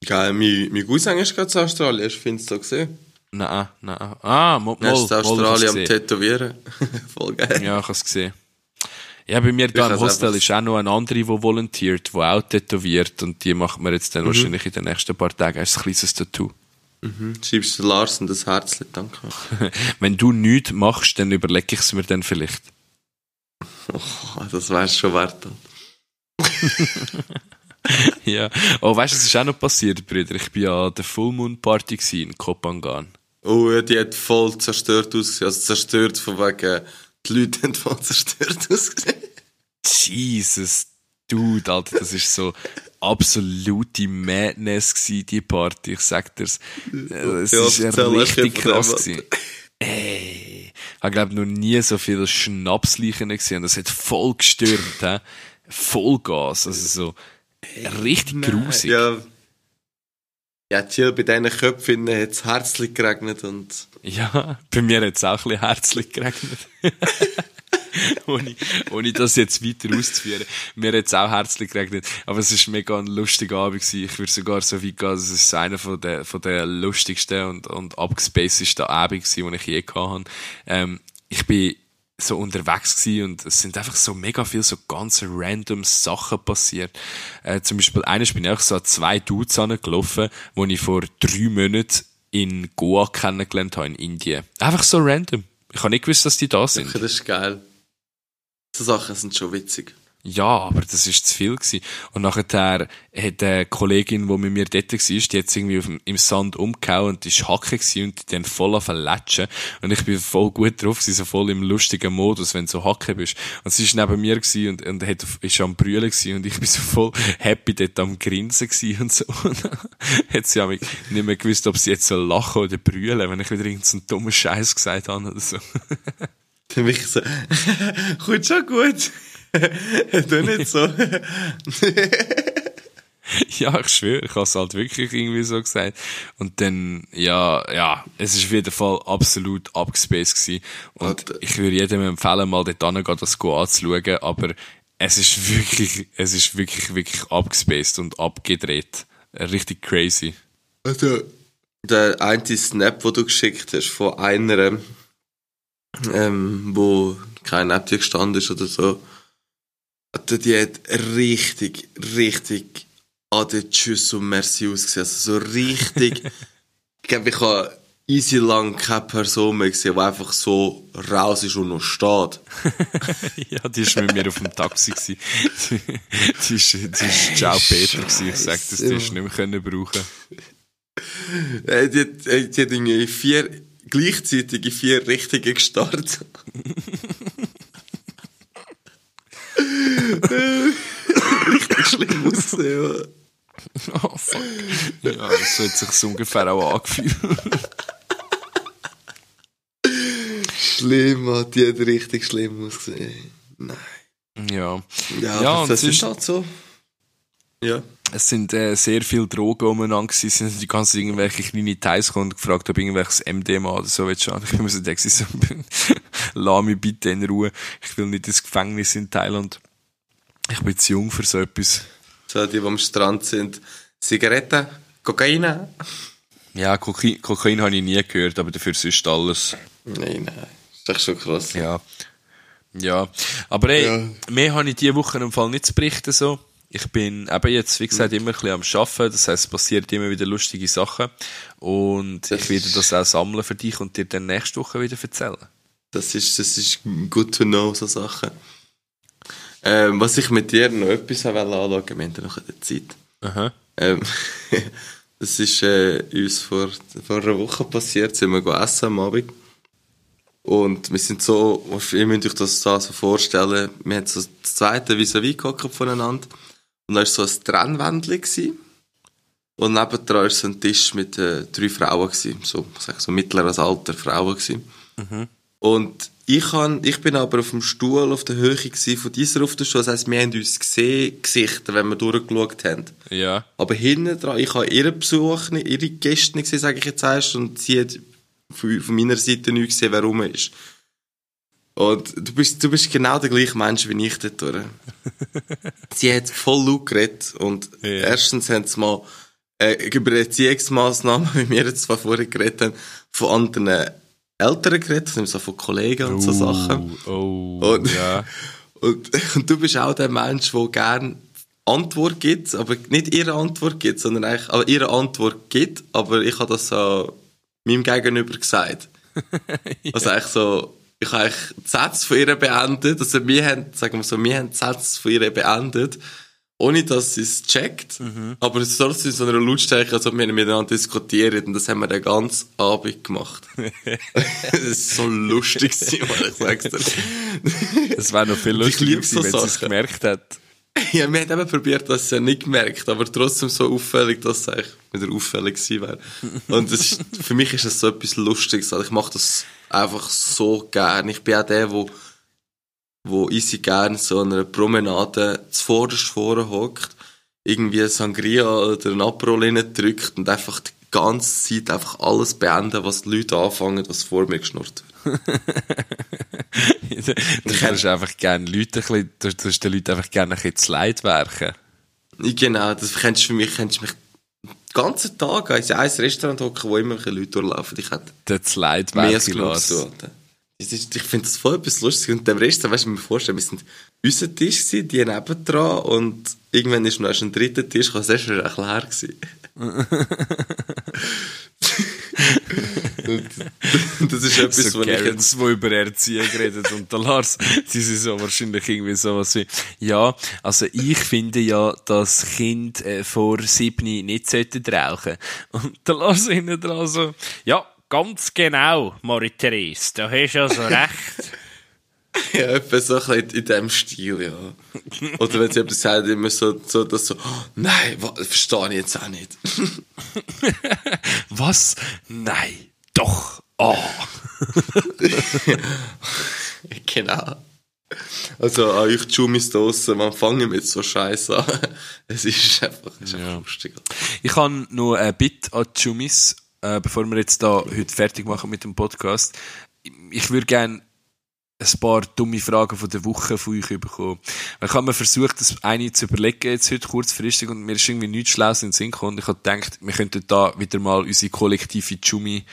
Geil, mein, mein Cousin ist gerade zu Australien, hast du Finster gesehen?
Nein, nein. Ah, mo,
Er
mal,
ist in Australien am Tätowieren. (laughs) Voll geil.
Ja, ich habe es gesehen. Ja, bei mir da im Hostel ist auch noch eine andere, die volontiert, die auch tätowiert und die macht mir jetzt dann
Mhm.
wahrscheinlich in den nächsten paar Tagen ein kleines Tattoo.
Schreibst du Larsen das Herzchen, danke. (laughs)
Wenn du nichts machst, dann überlege ich es mir dann vielleicht.
Oh, das wär's schon wert. (laughs)
Ja. Oh, weißt du, es ist auch noch passiert, Brüder. Ich bin ja an der Full Moon Party in Kopangan.
Oh, ja, die hat voll zerstört ausgesehen. Also zerstört von wegen, die Leute haben voll zerstört (laughs) ausgesehen.
Jesus, Dude, Alter, das ist so absolute Madness gewesen, die Party. Ich sag dir's. Äh, Es
Ja,
ist
ein
richtig krass gewesen. Ey, ich glaube noch nie so viele Schnapsleichen gesehen. Das hat voll gestürmt, hä? Vollgas, also so richtig grusig.
Ja. Ja, chill, bei diesen Köpfen hat es herzlich geregnet und
Ja, bei mir hat es auch ein bisschen herzlich geregnet. (laughs) (laughs) ohne, ohne das jetzt weiter auszuführen. Mir hat es auch herzlich geregnet. Aber es war mega ein lustiger Abend. Gewesen. Ich würde sogar so weit gehen, es ist einer von der, von der lustigsten und, und abgespacedesten Abend gewesen, die ich je gehabt habe. Ähm, ich bin so unterwegs gewesen und es sind einfach so mega viel so ganz random Sachen passiert. Äh, zum Beispiel, eines bin ich auch so an zwei Dudes gelaufen, wo ich vor drei Monaten in Goa kennengelernt habe, in Indien. Einfach so random. Ich habe nicht gewusst, dass die da sind. (laughs)
das ist geil. So Sachen sind schon witzig.
Ja, aber das ist zu viel gewesen. Und nachher hat eine Kollegin, die mit mir dort war, die hat irgendwie dem, im Sand umgehauen und die war Hacke und die dann voll auf Latschen. Und ich bin voll gut drauf gewesen, so voll im lustigen Modus, wenn du so Hacke bist. Und sie ist neben mir und, und hat, ist am Brüllen und ich bin so voll happy dort am Grinsen und so. Und (laughs) hat sie aber nicht mehr gewusst, ob sie jetzt so lachen oder brüllen, wenn ich wieder irgendeinen so dummen Scheiß gesagt habe oder so. (laughs)
Für mich so, (laughs) kommt schon gut. (laughs) du nicht so. (laughs)
Ja, ich schwöre, ich habe es halt wirklich irgendwie so gesagt. Und dann, ja, ja, es ist auf jeden Fall absolut abgespaced gewesen. Und
Alter.
ich würde jedem empfehlen, mal dort hingehen, das anzuschauen, aber es ist wirklich, es ist wirklich, wirklich abgespaced und abgedreht. Richtig crazy.
Also, der eine Snap, den du geschickt hast, von einer, ähm, wo kein neben dir gestanden ist oder so, Alter, die hat richtig, richtig an den Tschüss und Merci ausgesehen. Also so richtig, (laughs) ich glaube, ich habe easy lang keine Person mehr gesehen, die einfach so raus ist und noch steht. (laughs)
ja, die ist mit mir auf dem Taxi gewesen. (laughs) Die, ist Ciao Peter gewesen. Ich sag das, die ist nicht mehr können brauchen.
Die, hat- die hat irgendwie vier, gleichzeitig in vier Richtungen gestartet. Richtig schlimm aussehen.
Oh, fuck. Ja, so hat sich ungefähr auch angefühlt.
Schlimm, Mann, die hat richtig schlimm ausgesehen. Nein.
Ja.
Ja,
Ja,
das
sonst-
ist halt so. Ja.
Es sind äh, sehr viele Drogen umeinander gewesen, es sind die ganzen irgendwelche kleine Details gekommen und gefragt, ob irgendwelches MDMA oder so willst du haben. Ich bin mir so denken, so, (laughs) lass mich bitte in Ruhe. Ich will nicht ins Gefängnis in Thailand. Ich bin zu jung für so etwas.
So, die, die am Strand sind. Zigaretten, Kokain.
Ja, Kokain, Kokain habe ich nie gehört, aber dafür sonst alles.
Nein, nein. ist doch schon krass.
Ja. Ja. Aber ey,
Ja.
mehr habe ich diese Woche im Fall nicht zu berichten, so. Ich bin eben jetzt, wie gesagt, immer ein bisschen am Arbeiten. Das heisst, es passiert immer wieder lustige Sachen. Und
Das
ich werde das auch sammeln für dich und dir dann nächste Woche wieder erzählen.
Das ist, das ist good to know, so Sachen. Ähm, was ich mit dir noch etwas wollte anschauen, wir haben ja noch eine Zeit.
Aha.
Ähm, (laughs) das ist äh, uns vor, vor einer Woche passiert, sind wir essen am Abend. Und wir sind so, ihr müsst euch das da so vorstellen, wir haben so das zweite vis-à-vis gehockt voneinander. Und da war so ein Trennwändchen. gewesen. Und nebendran war so ein Tisch mit äh, drei Frauen, gewesen. so, ich sag, so mittleres Alter Frauen. Gewesen. Und ich, han, ich bin aber auf dem Stuhl auf der Höhe gewesen von dieser auf der Stuhl. Das heisst, wir haben uns gesehen, Gesichter, wenn wir durchgeschaut haben.
Ja.
Aber hinten dran, ich habe ihre Besuch, ihre Gäste gesehen, sage ich jetzt erst, und sie hat von, von meiner Seite nicht gesehen, wer rum ist. Und du bist, du bist genau der gleiche Mensch wie ich dort. (laughs) sie hat voll laut geredet und
Ja.
erstens haben sie mal äh, über Erziehungsmaßnahmen, (laughs) wie wir jetzt zwar vorher geredet haben, von anderen Eltern geredet, also von Kollegen und so Sachen.
Oh, oh
Und-
ja. (laughs)
Und, und du bist auch der Mensch, der gerne Antwort gibt, aber nicht ihre Antwort gibt, sondern eigentlich aber ihre Antwort gibt, aber ich habe das so meinem Gegenüber gesagt. Also eigentlich so, ich habe die Sätze von ihr beendet, also wir haben, sagen wir so, wir haben die Sätze von ihr beendet, ohne dass sie es checkt, aber es ist trotzdem so einer Lautstärke, als ob wir miteinander diskutieren und das haben wir den ganzen Abend gemacht. (laughs) das ist so lustig, gewesen, ich sag's dir.
Es wäre noch viel
Ich
lustiger
liebe
gewesen,
so
wenn sie es gemerkt hat. (laughs)
Ja, wir haben eben probiert, dass ja nicht gemerkt, aber trotzdem so auffällig, dass es eigentlich wieder auffällig gewesen wäre. Und das ist, für mich ist das so etwas Lustiges. Also ich mache das einfach so gern. Ich bin auch der, wo, wo easy gern so an einer Promenade zuvorderst vorne hockt, irgendwie ein Sangria oder ein Aperol drückt und einfach die ganze Zeit einfach alles beenden, was die Leute anfangen, was vor mir geschnurrt wird.
Du kannst einfach gerne Leute, ein bisschen, du den Leuten einfach gerne ein bisschen zu Leid werken.
Genau, das kennst für mich, kennst du mich den ganzen Tag in ein Restaurant hocken, wo immer Leute durchlaufen. Ich hätte
zu Leid werken.
Das ich finde das voll etwas Lustiges. Und dem Restaurant, weißt du, mir vorstellen, wir sind unser Tisch gewesen, die nebendran und irgendwann ist noch ein dritter Tisch, gekommen, das war echt leer gewesen. und (laughs) das ist (laughs) etwas,
so
was ich jetzt
die über Erziehung reden und der Lars, (laughs) sie sind so wahrscheinlich irgendwie sowas wie, ja, also ich finde ja, dass Kind äh, vor sieben nicht sollten rauchen. Und der Lars hinten dran so, ja, ganz genau, Marie-Therese, da hast du also recht. (laughs)
Ja, etwa so ein in diesem Stil, ja. Oder wenn sie etwas sagt, immer so, so, dass so, oh, nein, wa- verstehe ich jetzt auch nicht.
Was? Nein, doch. Oh. (laughs)
genau. Also, an euch Jumis draussen, man fangen mit so Scheiße an. (laughs) Es ist einfach, es ist einfach lustig.
Ich habe noch ein Bit an Jumis, äh, bevor wir jetzt da heute fertig machen mit dem Podcast. Ich würde gerne ein paar dumme Fragen von der Woche von euch bekommen. Ich habe mir versucht, das eine zu überlegen, jetzt heute kurzfristig, und mir ist irgendwie nichts Schlaues in den Sinn gekommen. Ich habe gedacht, wir könnten da wieder mal unsere kollektive Jumi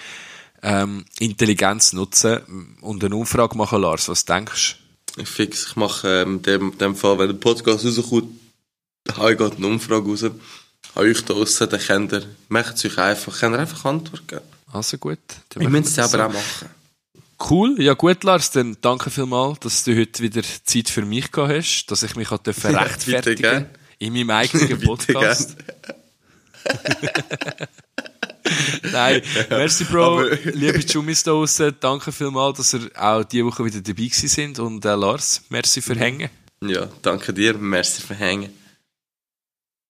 ähm, Intelligenz nutzen und eine Umfrage machen, Lars. Was denkst
Ich fix, ich mache ähm, in dem, dem Fall, wenn der Podcast rauskommt, habe ich gerade eine Umfrage raus. An euch draussen, dann könnt ihr, macht es euch einfach, könnt ihr einfach Antwort geben.
du? Also gut. Machen
müsst es
wir
selber
so.
auch machen.
Cool, ja gut, Lars, dann danke vielmals, dass du heute wieder Zeit für mich gehabt hast, dass ich mich auch
Ja,
rechtfertigen
gern.
in meinem eigenen (laughs) Podcast. (laughs) (laughs) Nein, merci Bro,
Aber-
liebe Jumis da draussen, danke vielmals, dass ihr auch diese Woche wieder dabei gewesen sind und äh, Lars, merci für Hängen.
Ja, danke dir, merci für Hängen.